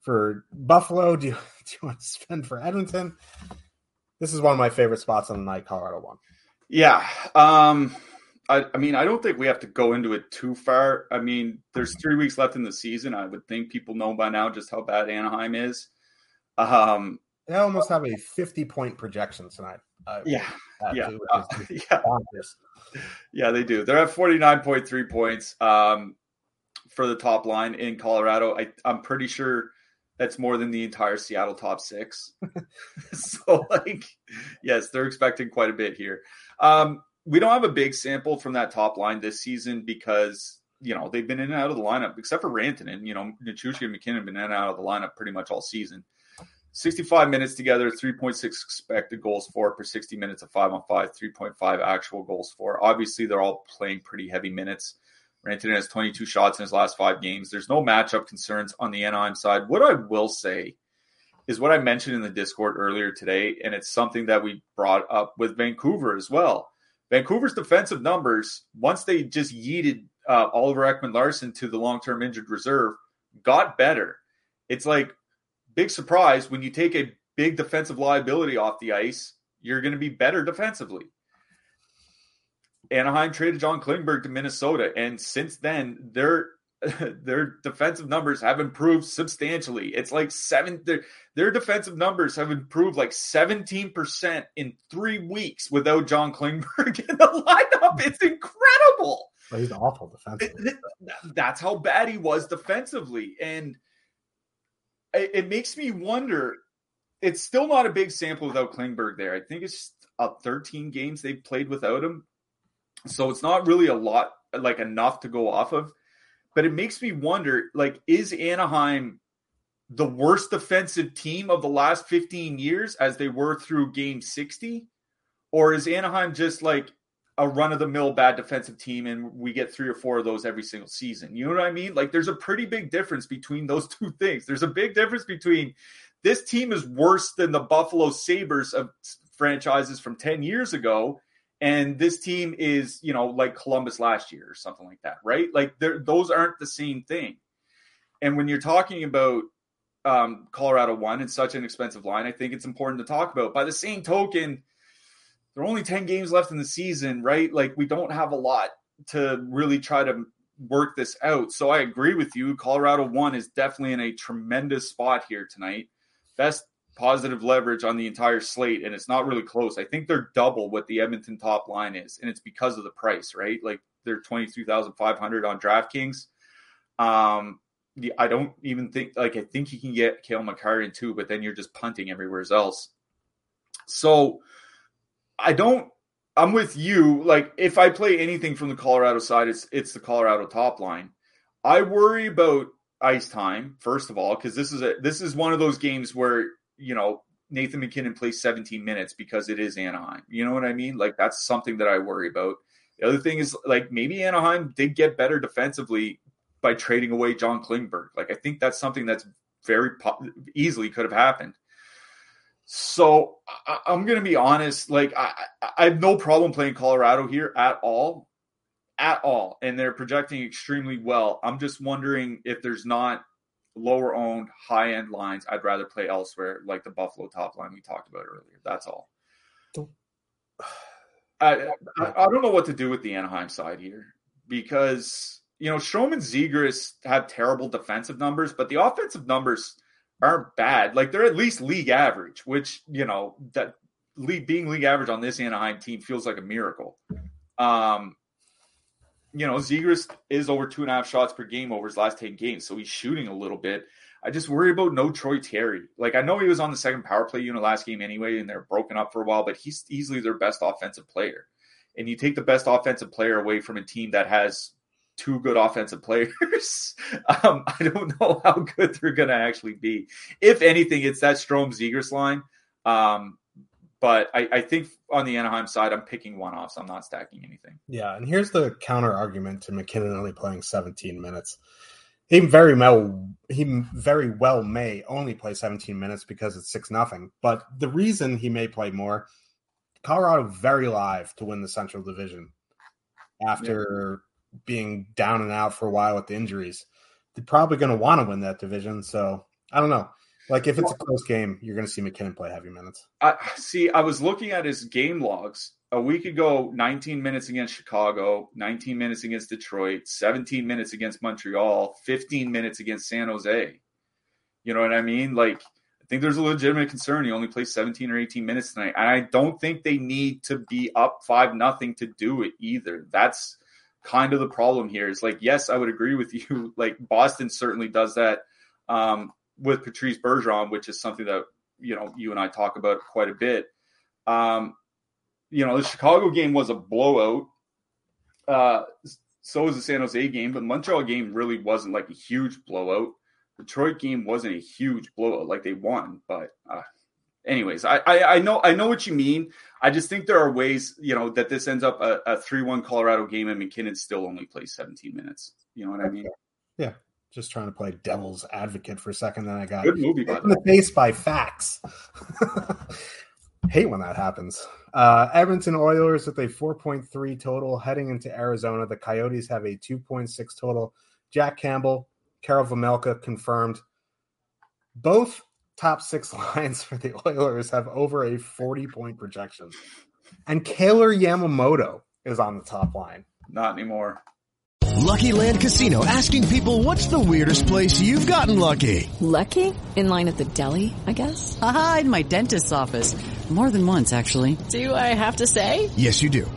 for Buffalo? Do you, do you want to spend for Edmonton? This is one of my favorite spots on the night, Colorado one. Yeah. Um, I, I mean, I don't think we have to go into it too far. I mean, there's three weeks left in the season. I would think people know by now just how bad Anaheim is. Um, they almost have a 50 point projection tonight. Uh, yeah, yeah, uh, yeah. Yeah, they do. They're at 49.3 points um, for the top line in Colorado. I, I'm pretty sure that's more than the entire Seattle top six. so, like, yes, they're expecting quite a bit here. Um, we don't have a big sample from that top line this season because you know they've been in and out of the lineup, except for Rantanen. You know, Nichushkin and MacKinnon have been in and out of the lineup pretty much all season. 65 minutes together, 3.6 expected goals for per 60 minutes of five on five, 3.5 actual goals for. Obviously, they're all playing pretty heavy minutes. Rantanen has 22 shots in his last five games. There's no matchup concerns on the Anaheim side. What I will say is what I mentioned in the Discord earlier today, and it's something that we brought up with Vancouver as well. Vancouver's defensive numbers, once they just yeeted uh, Oliver Ekman Larsson to the long term injured reserve, got better. It's like big surprise when you take a big defensive liability off the ice, you're going to be better defensively. Anaheim traded John Klingberg to Minnesota, and since then, their their defensive numbers have improved substantially. It's like seven their, their defensive numbers have improved like 17% in three weeks without John Klingberg in the lineup. It's incredible. Well, he's awful defensively. That's how bad he was defensively. And it, it makes me wonder. It's still not a big sample without Klingberg there. I think it's uh, 13 games they've played without him. So it's not really a lot, like enough to go off of. But it makes me wonder, like, is Anaheim the worst defensive team of the last 15 years as they were through game 60? Or is Anaheim just like a run of the mill bad defensive team and we get three or four of those every single season. You know what I mean? Like there's a pretty big difference between those two things. There's a big difference between this team is worse than the Buffalo Sabres of franchises from 10 years ago and this team is, you know, like Columbus last year or something like that, right? Like those aren't the same thing. And when you're talking about um, Colorado one and such an expensive line, I think it's important to talk about. By the same token, there are only 10 games left in the season, right? Like we don't have a lot to really try to work this out. So I agree with you. Colorado one is definitely in a tremendous spot here tonight. Best positive leverage on the entire slate, and it's not really close. I think they're double what the Edmonton top line is, and it's because of the price, right? Like they're twenty three thousand five hundred on DraftKings. Um, I don't even think like I think you can get Cale Makar in too, but then you're just punting everywhere else. So I don't. I'm with you. Like if I play anything from the Colorado side, it's it's the Colorado top line. I worry about ice time first of all because this is a this is one of those games where you know Nathan MacKinnon plays 17 minutes because it is Anaheim. You know what I mean? Like that's something that I worry about. The other thing is like maybe Anaheim did get better defensively by trading away John Klingberg. Like I think that's something that's very po- easily could have happened. So I, am going to be honest. Like I, I have no problem playing Colorado here at all, at all, and they're projecting extremely well. I'm just wondering if there's not lower owned, high end lines. I'd rather play elsewhere, like the Buffalo top line we talked about earlier. That's all. I, I, I don't know what to do with the Anaheim side here because you know Strome and Zegras have terrible defensive numbers, but the offensive numbers aren't bad. Like they're at least league average, which you know that league being league average on this Anaheim team feels like a miracle. Um, you know, Zegras is over two and a half shots per game over his last 10 games, so he's shooting a little bit. I just worry about no Troy Terry. Like I know he was on the second power play unit last game anyway, and they're broken up for a while, but he's easily their best offensive player. And you take the best offensive player away from a team that has two good offensive players. um, I don't know how good they're going to actually be. If anything, it's that Strome Zegras line. Um, but I, I, think on the Anaheim side, I'm picking one off, so I'm not stacking anything. Yeah, and here's the counter argument to MacKinnon only playing 17 minutes. He very well he very well may only play 17 minutes because it's six nothing. But the reason he may play more, Colorado very live to win the Central Division after being down and out for a while with the injuries. They're probably going to want to win that division. So I don't know. Like if it's a close game, you're going to see MacKinnon play heavy minutes. I see. I was looking at his game logs a week ago. 19 minutes against Chicago, 19 minutes against Detroit, 17 minutes against Montreal, 15 minutes against San Jose. You know what I mean? Like I think there's a legitimate concern. He only plays 17 or 18 minutes tonight, and I don't think they need to be up five nothing to do it either. That's kind of the problem here. Is like, yes, I would agree with you. Like Boston certainly does that. Um, with Patrice Bergeron, which is something that you know you and I talk about quite a bit. Um, you know, the Chicago game was a blowout. Uh, so was the San Jose game, but Montreal game really wasn't like a huge blowout. Detroit game wasn't a huge blowout, like they won, but uh, anyways, I, I, I know I know what you mean. I just think there are ways, you know, that this ends up a three one Colorado game and MacKinnon still only plays seventeen minutes. You know what I mean? Yeah just trying to play devil's advocate for a second. Then I got good movie in the face by facts. Hate when that happens. Uh, Edmonton Oilers with a 4.3 total heading into Arizona. The Coyotes have a 2.6 total. Jack Campbell, Karel Vejmelka confirmed. Both top six lines for the Oilers have over a 40 point projection. And Kailer Yamamoto is on the top line. Not anymore. Lucky Land Casino asking people what's the weirdest place you've gotten lucky? Lucky? In line at the deli, I guess? Aha, in my dentist's office. More than once, actually. Do I have to say? Yes, you do.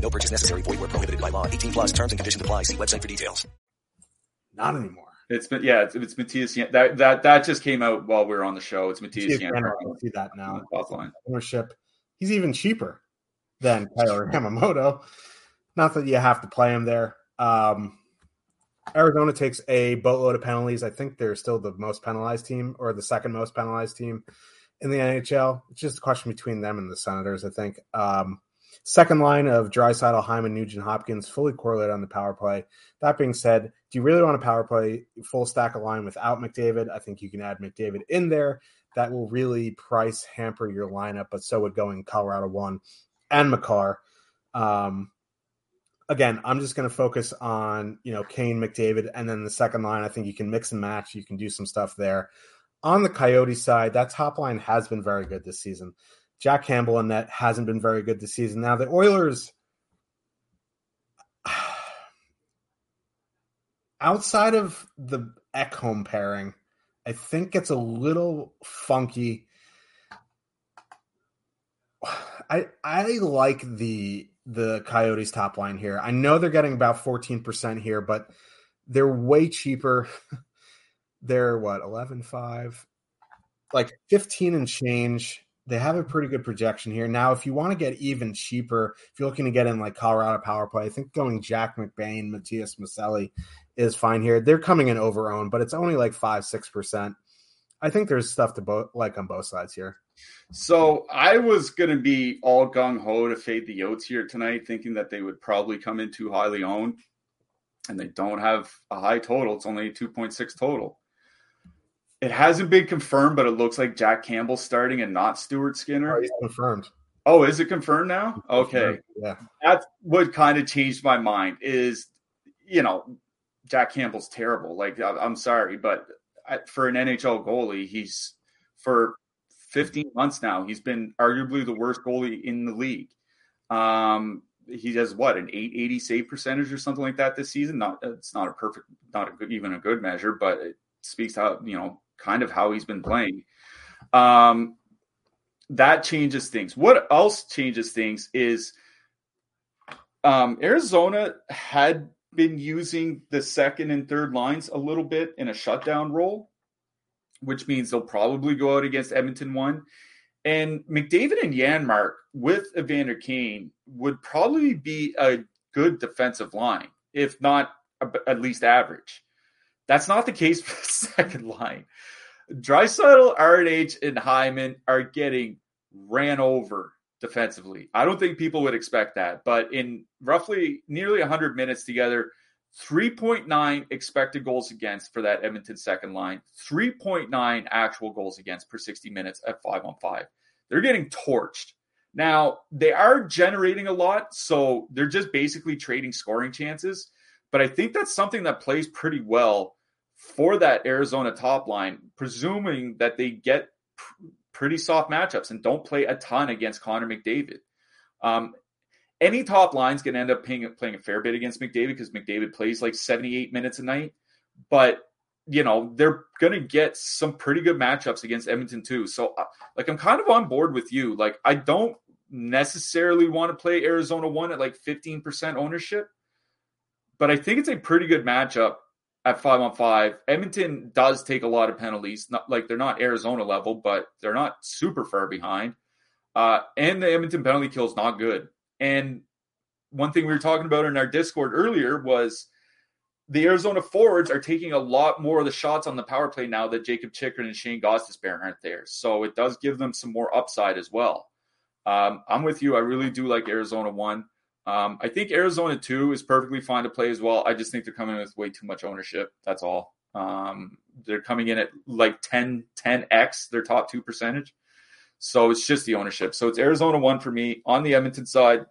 No purchase necessary. Void where prohibited by law. 18 plus terms and conditions apply. See website for details. Not anymore. It's been yeah, it's, it's Mattias. That that that just came out while we were on the show. It's Mattias. Janmark. I see that now. Line. Ownership. He's even cheaper than Kailer Yamamoto. Not that you have to play him there. Um, Arizona takes a boatload of penalties. I think they're still the most penalized team or the second most penalized team in the NHL. It's just a question between them and the Senators, I think. Um, second line of Draisaitl, Hyman, Nugent, Hopkins, fully correlated on the power play. That being said, do you really want a power play full stack of line without McDavid? I think you can add McDavid in there. That will really price hamper your lineup, but so would going Colorado one and Makar. Um, again, I'm just going to focus on you know Kane, McDavid, and then the second line. I think you can mix and match. You can do some stuff there. On the Coyote side, that top line has been very good this season. Jack Campbell and that hasn't been very good this season. Now the Oilers, outside of the Ekholm pairing, I think it's a little funky. I I like the the Coyotes top line here. I know they're getting about 14% here, but they're way cheaper. they're what, 11 5, like 15 and change. They have a pretty good projection here. Now, if you want to get even cheaper, if you're looking to get in like Colorado power play, I think going Jack McBain, Matias Maccelli is fine here. They're coming in over owned, but it's only like five, six percent. I think there's stuff to both like on both sides here. So I was going to be all gung ho to fade the Yotes here tonight, thinking that they would probably come in too highly owned, and they don't have a high total. It's only 2.6 total. It hasn't been confirmed, but it looks like Jack Campbell starting and not Stuart Skinner. Oh, confirmed. Oh, is it confirmed now? Okay. Yeah. That's what kind of changed my mind is, you know, Jack Campbell's terrible. Like, I'm sorry, but for an NHL goalie, he's for 15 months now. He's been arguably the worst goalie in the league. Um, he has what an 880 save percentage or something like that this season. Not it's not a perfect, not a good, even a good measure, but it speaks how you know kind of how he's been playing. Um, that changes things. What else changes things is um, Arizona had been using the second and third lines a little bit in a shutdown role which means they'll probably go out against Edmonton one. And McDavid and Janmark with Evander Kane would probably be a good defensive line, if not at least average. That's not the case for the second line. Draisaitl, RNH, and Hyman are getting ran over defensively. I don't think people would expect that, but in roughly nearly 100 minutes together, 3.9 expected goals against for that Edmonton second line, 3.9 actual goals against per 60 minutes at 5 on 5. They're getting torched. Now, they are generating a lot, so they're just basically trading scoring chances, but I think that's something that plays pretty well for that Arizona top line, presuming that they get pr- pretty soft matchups and don't play a ton against Connor McDavid. Um, any top line's going to end up playing, playing a fair bit against McDavid because McDavid plays like 78 minutes a night. But, you know, they're going to get some pretty good matchups against Edmonton too. So, uh, like, I'm kind of on board with you. Like, I don't necessarily want to play Arizona 1 at like 15% ownership, but I think it's a pretty good matchup at five on five. Edmonton does take a lot of penalties. Not like they're not Arizona level, but they're not super far behind. Uh, and the Edmonton penalty kill is not good. And one thing we were talking about in our Discord earlier was the Arizona forwards are taking a lot more of the shots on the power play now that Jakob Chychrun and Shane Gostisbehere aren't there. So it does give them some more upside as well. Um, I'm with you. I really do like Arizona one. Um, I think Arizona two is perfectly fine to play as well. I just think they're coming in with way too much ownership. That's all. Um, they're coming in at like 10, 10x their top two percentage. So it's just the ownership. So it's Arizona one for me on the Edmonton side.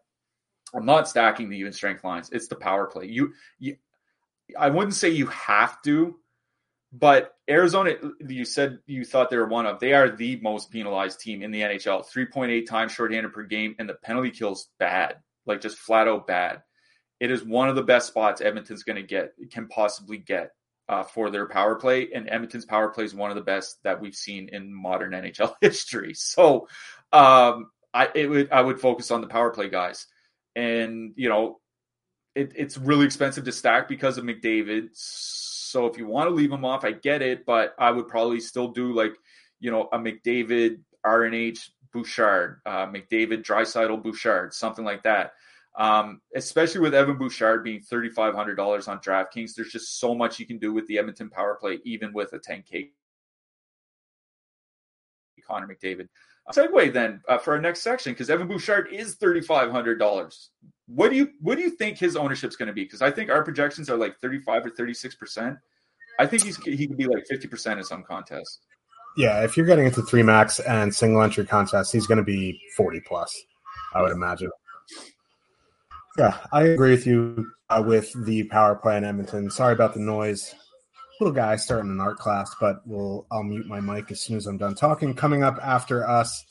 I'm not stacking the even strength lines. It's the power play. You, you, I wouldn't say you have to, but Arizona, you said you thought they were one of. They are the most penalized team in the NHL. 3.8 times shorthanded per game, and the penalty kills bad, like just flat out bad. It is one of the best spots Edmonton's going to get, can possibly get uh, for their power play, and Edmonton's power play is one of the best that we've seen in modern NHL history. So, um, I it would I would focus on the power play guys, and you know, it, it's really expensive to stack because of McDavid. So if you want to leave him off, I get it, but I would probably still do like you know a McDavid RNH Bouchard, uh, McDavid Draisaitl Bouchard, something like that. Um, especially with Evan Bouchard being $3,500 on DraftKings, there's just so much you can do with the Edmonton power play, even with a 10K Connor McDavid. segue then uh, for our next section because Evan Bouchard is $3,500. What do you what do you think his ownership is going to be? Because I think our projections are like 35 or 36 percent. I think he's he could be like 50 percent in some contests. Yeah, if you're getting into three max and single entry contests, he's going to be 40 plus. I would imagine. Yeah, I agree with you uh, with the power play in Edmonton. Sorry about the noise. Little guy starting an art class, but we'll I'll mute my mic as soon as I'm done talking. Coming up after us,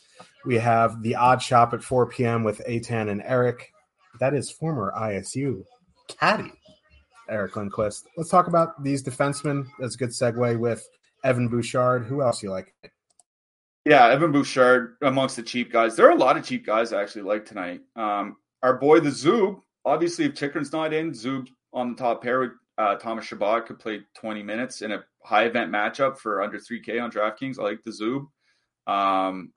we have the odd shop at 4 p.m. with Atan and Eric. That is former ISU caddy Eric Lindquist. Let's talk about these defensemen. That's a good segue with Evan Bouchard. Who else you like? Yeah, Evan Bouchard amongst the cheap guys. There are a lot of cheap guys I actually like tonight. Um, our boy the Zoob. Obviously, if Chychrun's not in, Zoob on the top pair with uh, Thomas Chabot could play 20 minutes in a high event matchup for under 3K on DraftKings. I like the Zoob. Um,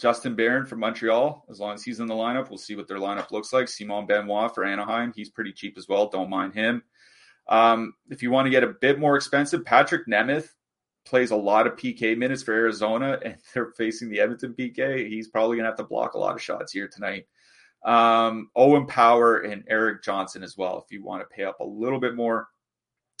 Justin Barron from Montreal, as long as he's in the lineup, we'll see what their lineup looks like. Simon Benoit for Anaheim, he's pretty cheap as well. Don't mind him. Um, if you want to get a bit more expensive, Patrick Nemeth plays a lot of PK minutes for Arizona, and they're facing the Edmonton PK. He's probably going to have to block a lot of shots here tonight. Um, Owen Power and Erik Johnson as well, if you want to pay up a little bit more.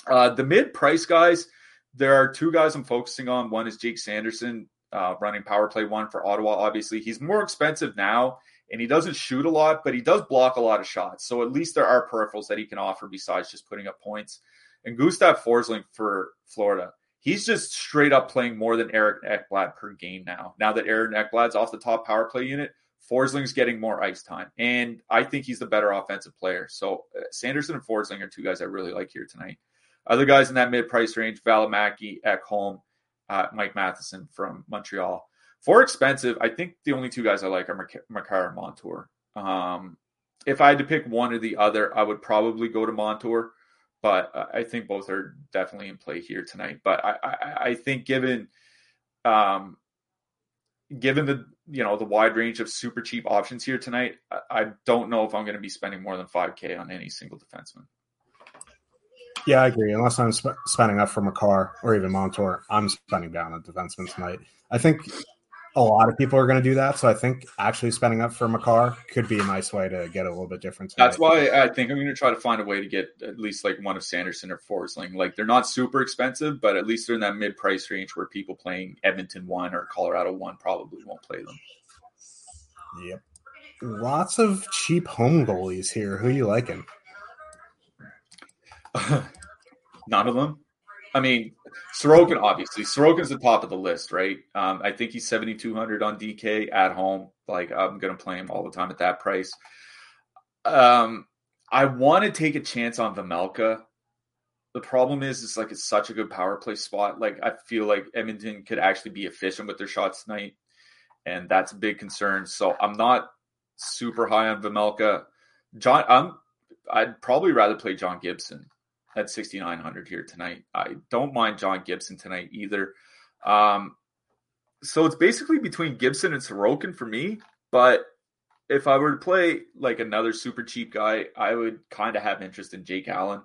Uh, the mid price guys, there are two guys I'm focusing on. One is Jake Sanderson, uh, running power play one for Ottawa. Obviously, he's more expensive now and he doesn't shoot a lot, but he does block a lot of shots. So at least there are peripherals that he can offer besides just putting up points. And Gustav Forsling for Florida, he's just straight up playing more than Eric Ekblad per game now. Now that Eric Ekblad's off the top power play unit, Forsling's getting more ice time, and I think he's the better offensive player. So uh, Sanderson and Forsling are two guys I really like here tonight. Other guys in that mid price range: Valimaki, Ekholm, uh, Mike Matheson from Montreal. For expensive, I think the only two guys I like are Makar and Montour. Um, if I had to pick one or the other, I would probably go to Montour. But I think both are definitely in play here tonight. But I, I, I think given, um, given the you know the wide range of super cheap options here tonight, I, I don't know if I'm going to be spending more than five k on any single defenseman. Yeah, I agree. Unless I'm sp- spending up for Makar or even Montour, I'm spending down on defenseman tonight. I think a lot of people are going to do that. So I think actually spending up for Makar could be a nice way to get a little bit different. That's why I think I'm going to try to find a way to get at least like one of Sanderson or Forsling. Like they're not super expensive, but at least they're in that mid price range where people playing Edmonton one or Colorado one probably won't play them. Yep. Lots of cheap home goalies here. Who are you liking? None of them. I mean, Sorokin, obviously. Sorokin's the top of the list, right? Um, I think he's 7,200 on DK at home. Like, I'm going to play him all the time at that price. Um, I want to take a chance on Vejmelka. The problem is, it's like it's such a good power play spot. Like, I feel like Edmonton could actually be efficient with their shots tonight, and that's a big concern. So I'm not super high on Vejmelka. John, I'm I'd probably rather play John Gibson at 6,900 here tonight. I don't mind John Gibson tonight either. Um, so it's basically between Gibson and Sorokin for me. But if I were to play like another super cheap guy, I would kind of have interest in Jake Allen.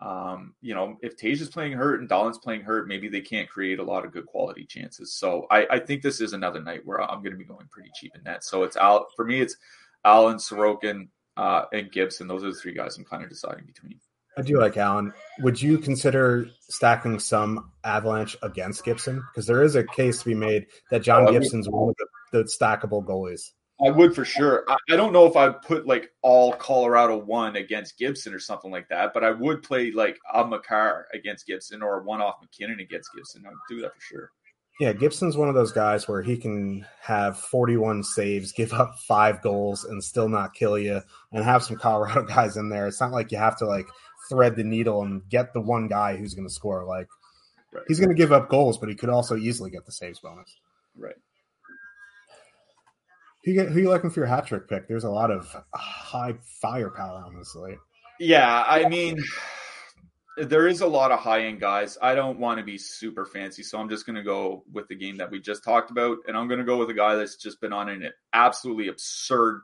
Um, you know, if Tage is playing hurt and Dahlen's playing hurt, maybe they can't create a lot of good quality chances. So I, I think this is another night where I'm going to be going pretty cheap in net. So it's out for me. It's Allen, Sorokin, uh, and Gibson. Those are the three guys I'm kind of deciding between. I do like Allen. Would you consider stacking some Avalanche against Gibson? Because there is a case to be made that John uh, Gibson's one of the, the, stackable goalies. I would for sure. I, I don't know if I'd put like all Colorado one against Gibson or something like that, but I would play like a Makar against Gibson or one off MacKinnon against Gibson. I would do that for sure. Yeah, Gibson's one of those guys where he can have 41 saves, give up five goals, and still not kill you, and have some Colorado guys in there. It's not like you have to like thread the needle and get the one guy who's going to score. Like right. he's going to give up goals, but he could also easily get the saves bonus. Right. Who you, who you looking for your hat trick pick? There's a lot of high firepower on this slate. Yeah, I mean, there is a lot of high end guys. I don't want to be super fancy, so I'm just going to go with the game that we just talked about, and I'm going to go with a guy that's just been on an absolutely absurd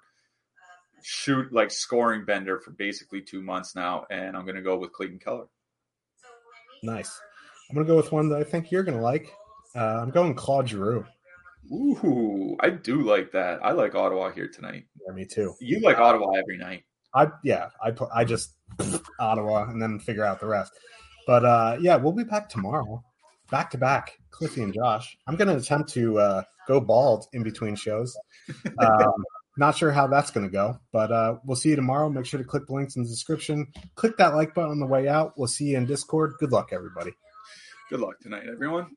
shoot like scoring bender for basically two months now, and I'm going to go with Clayton Keller. Nice. I'm going to go with one that I think you're going to like. Uh, I'm going Claude Giroux. Ooh, I do like that. I like Ottawa here tonight. Yeah, me too. You like Ottawa every night. I yeah, I put, I just Ottawa and then figure out the rest. But uh, yeah, we'll be back tomorrow, back to back. Cliffy and Josh. I'm going to attempt to uh, go bald in between shows. Um, not sure how that's going to go, but uh, we'll see you tomorrow. Make sure to click the links in the description. Click that like button on the way out. We'll see you in Discord. Good luck, everybody. Good luck tonight, everyone.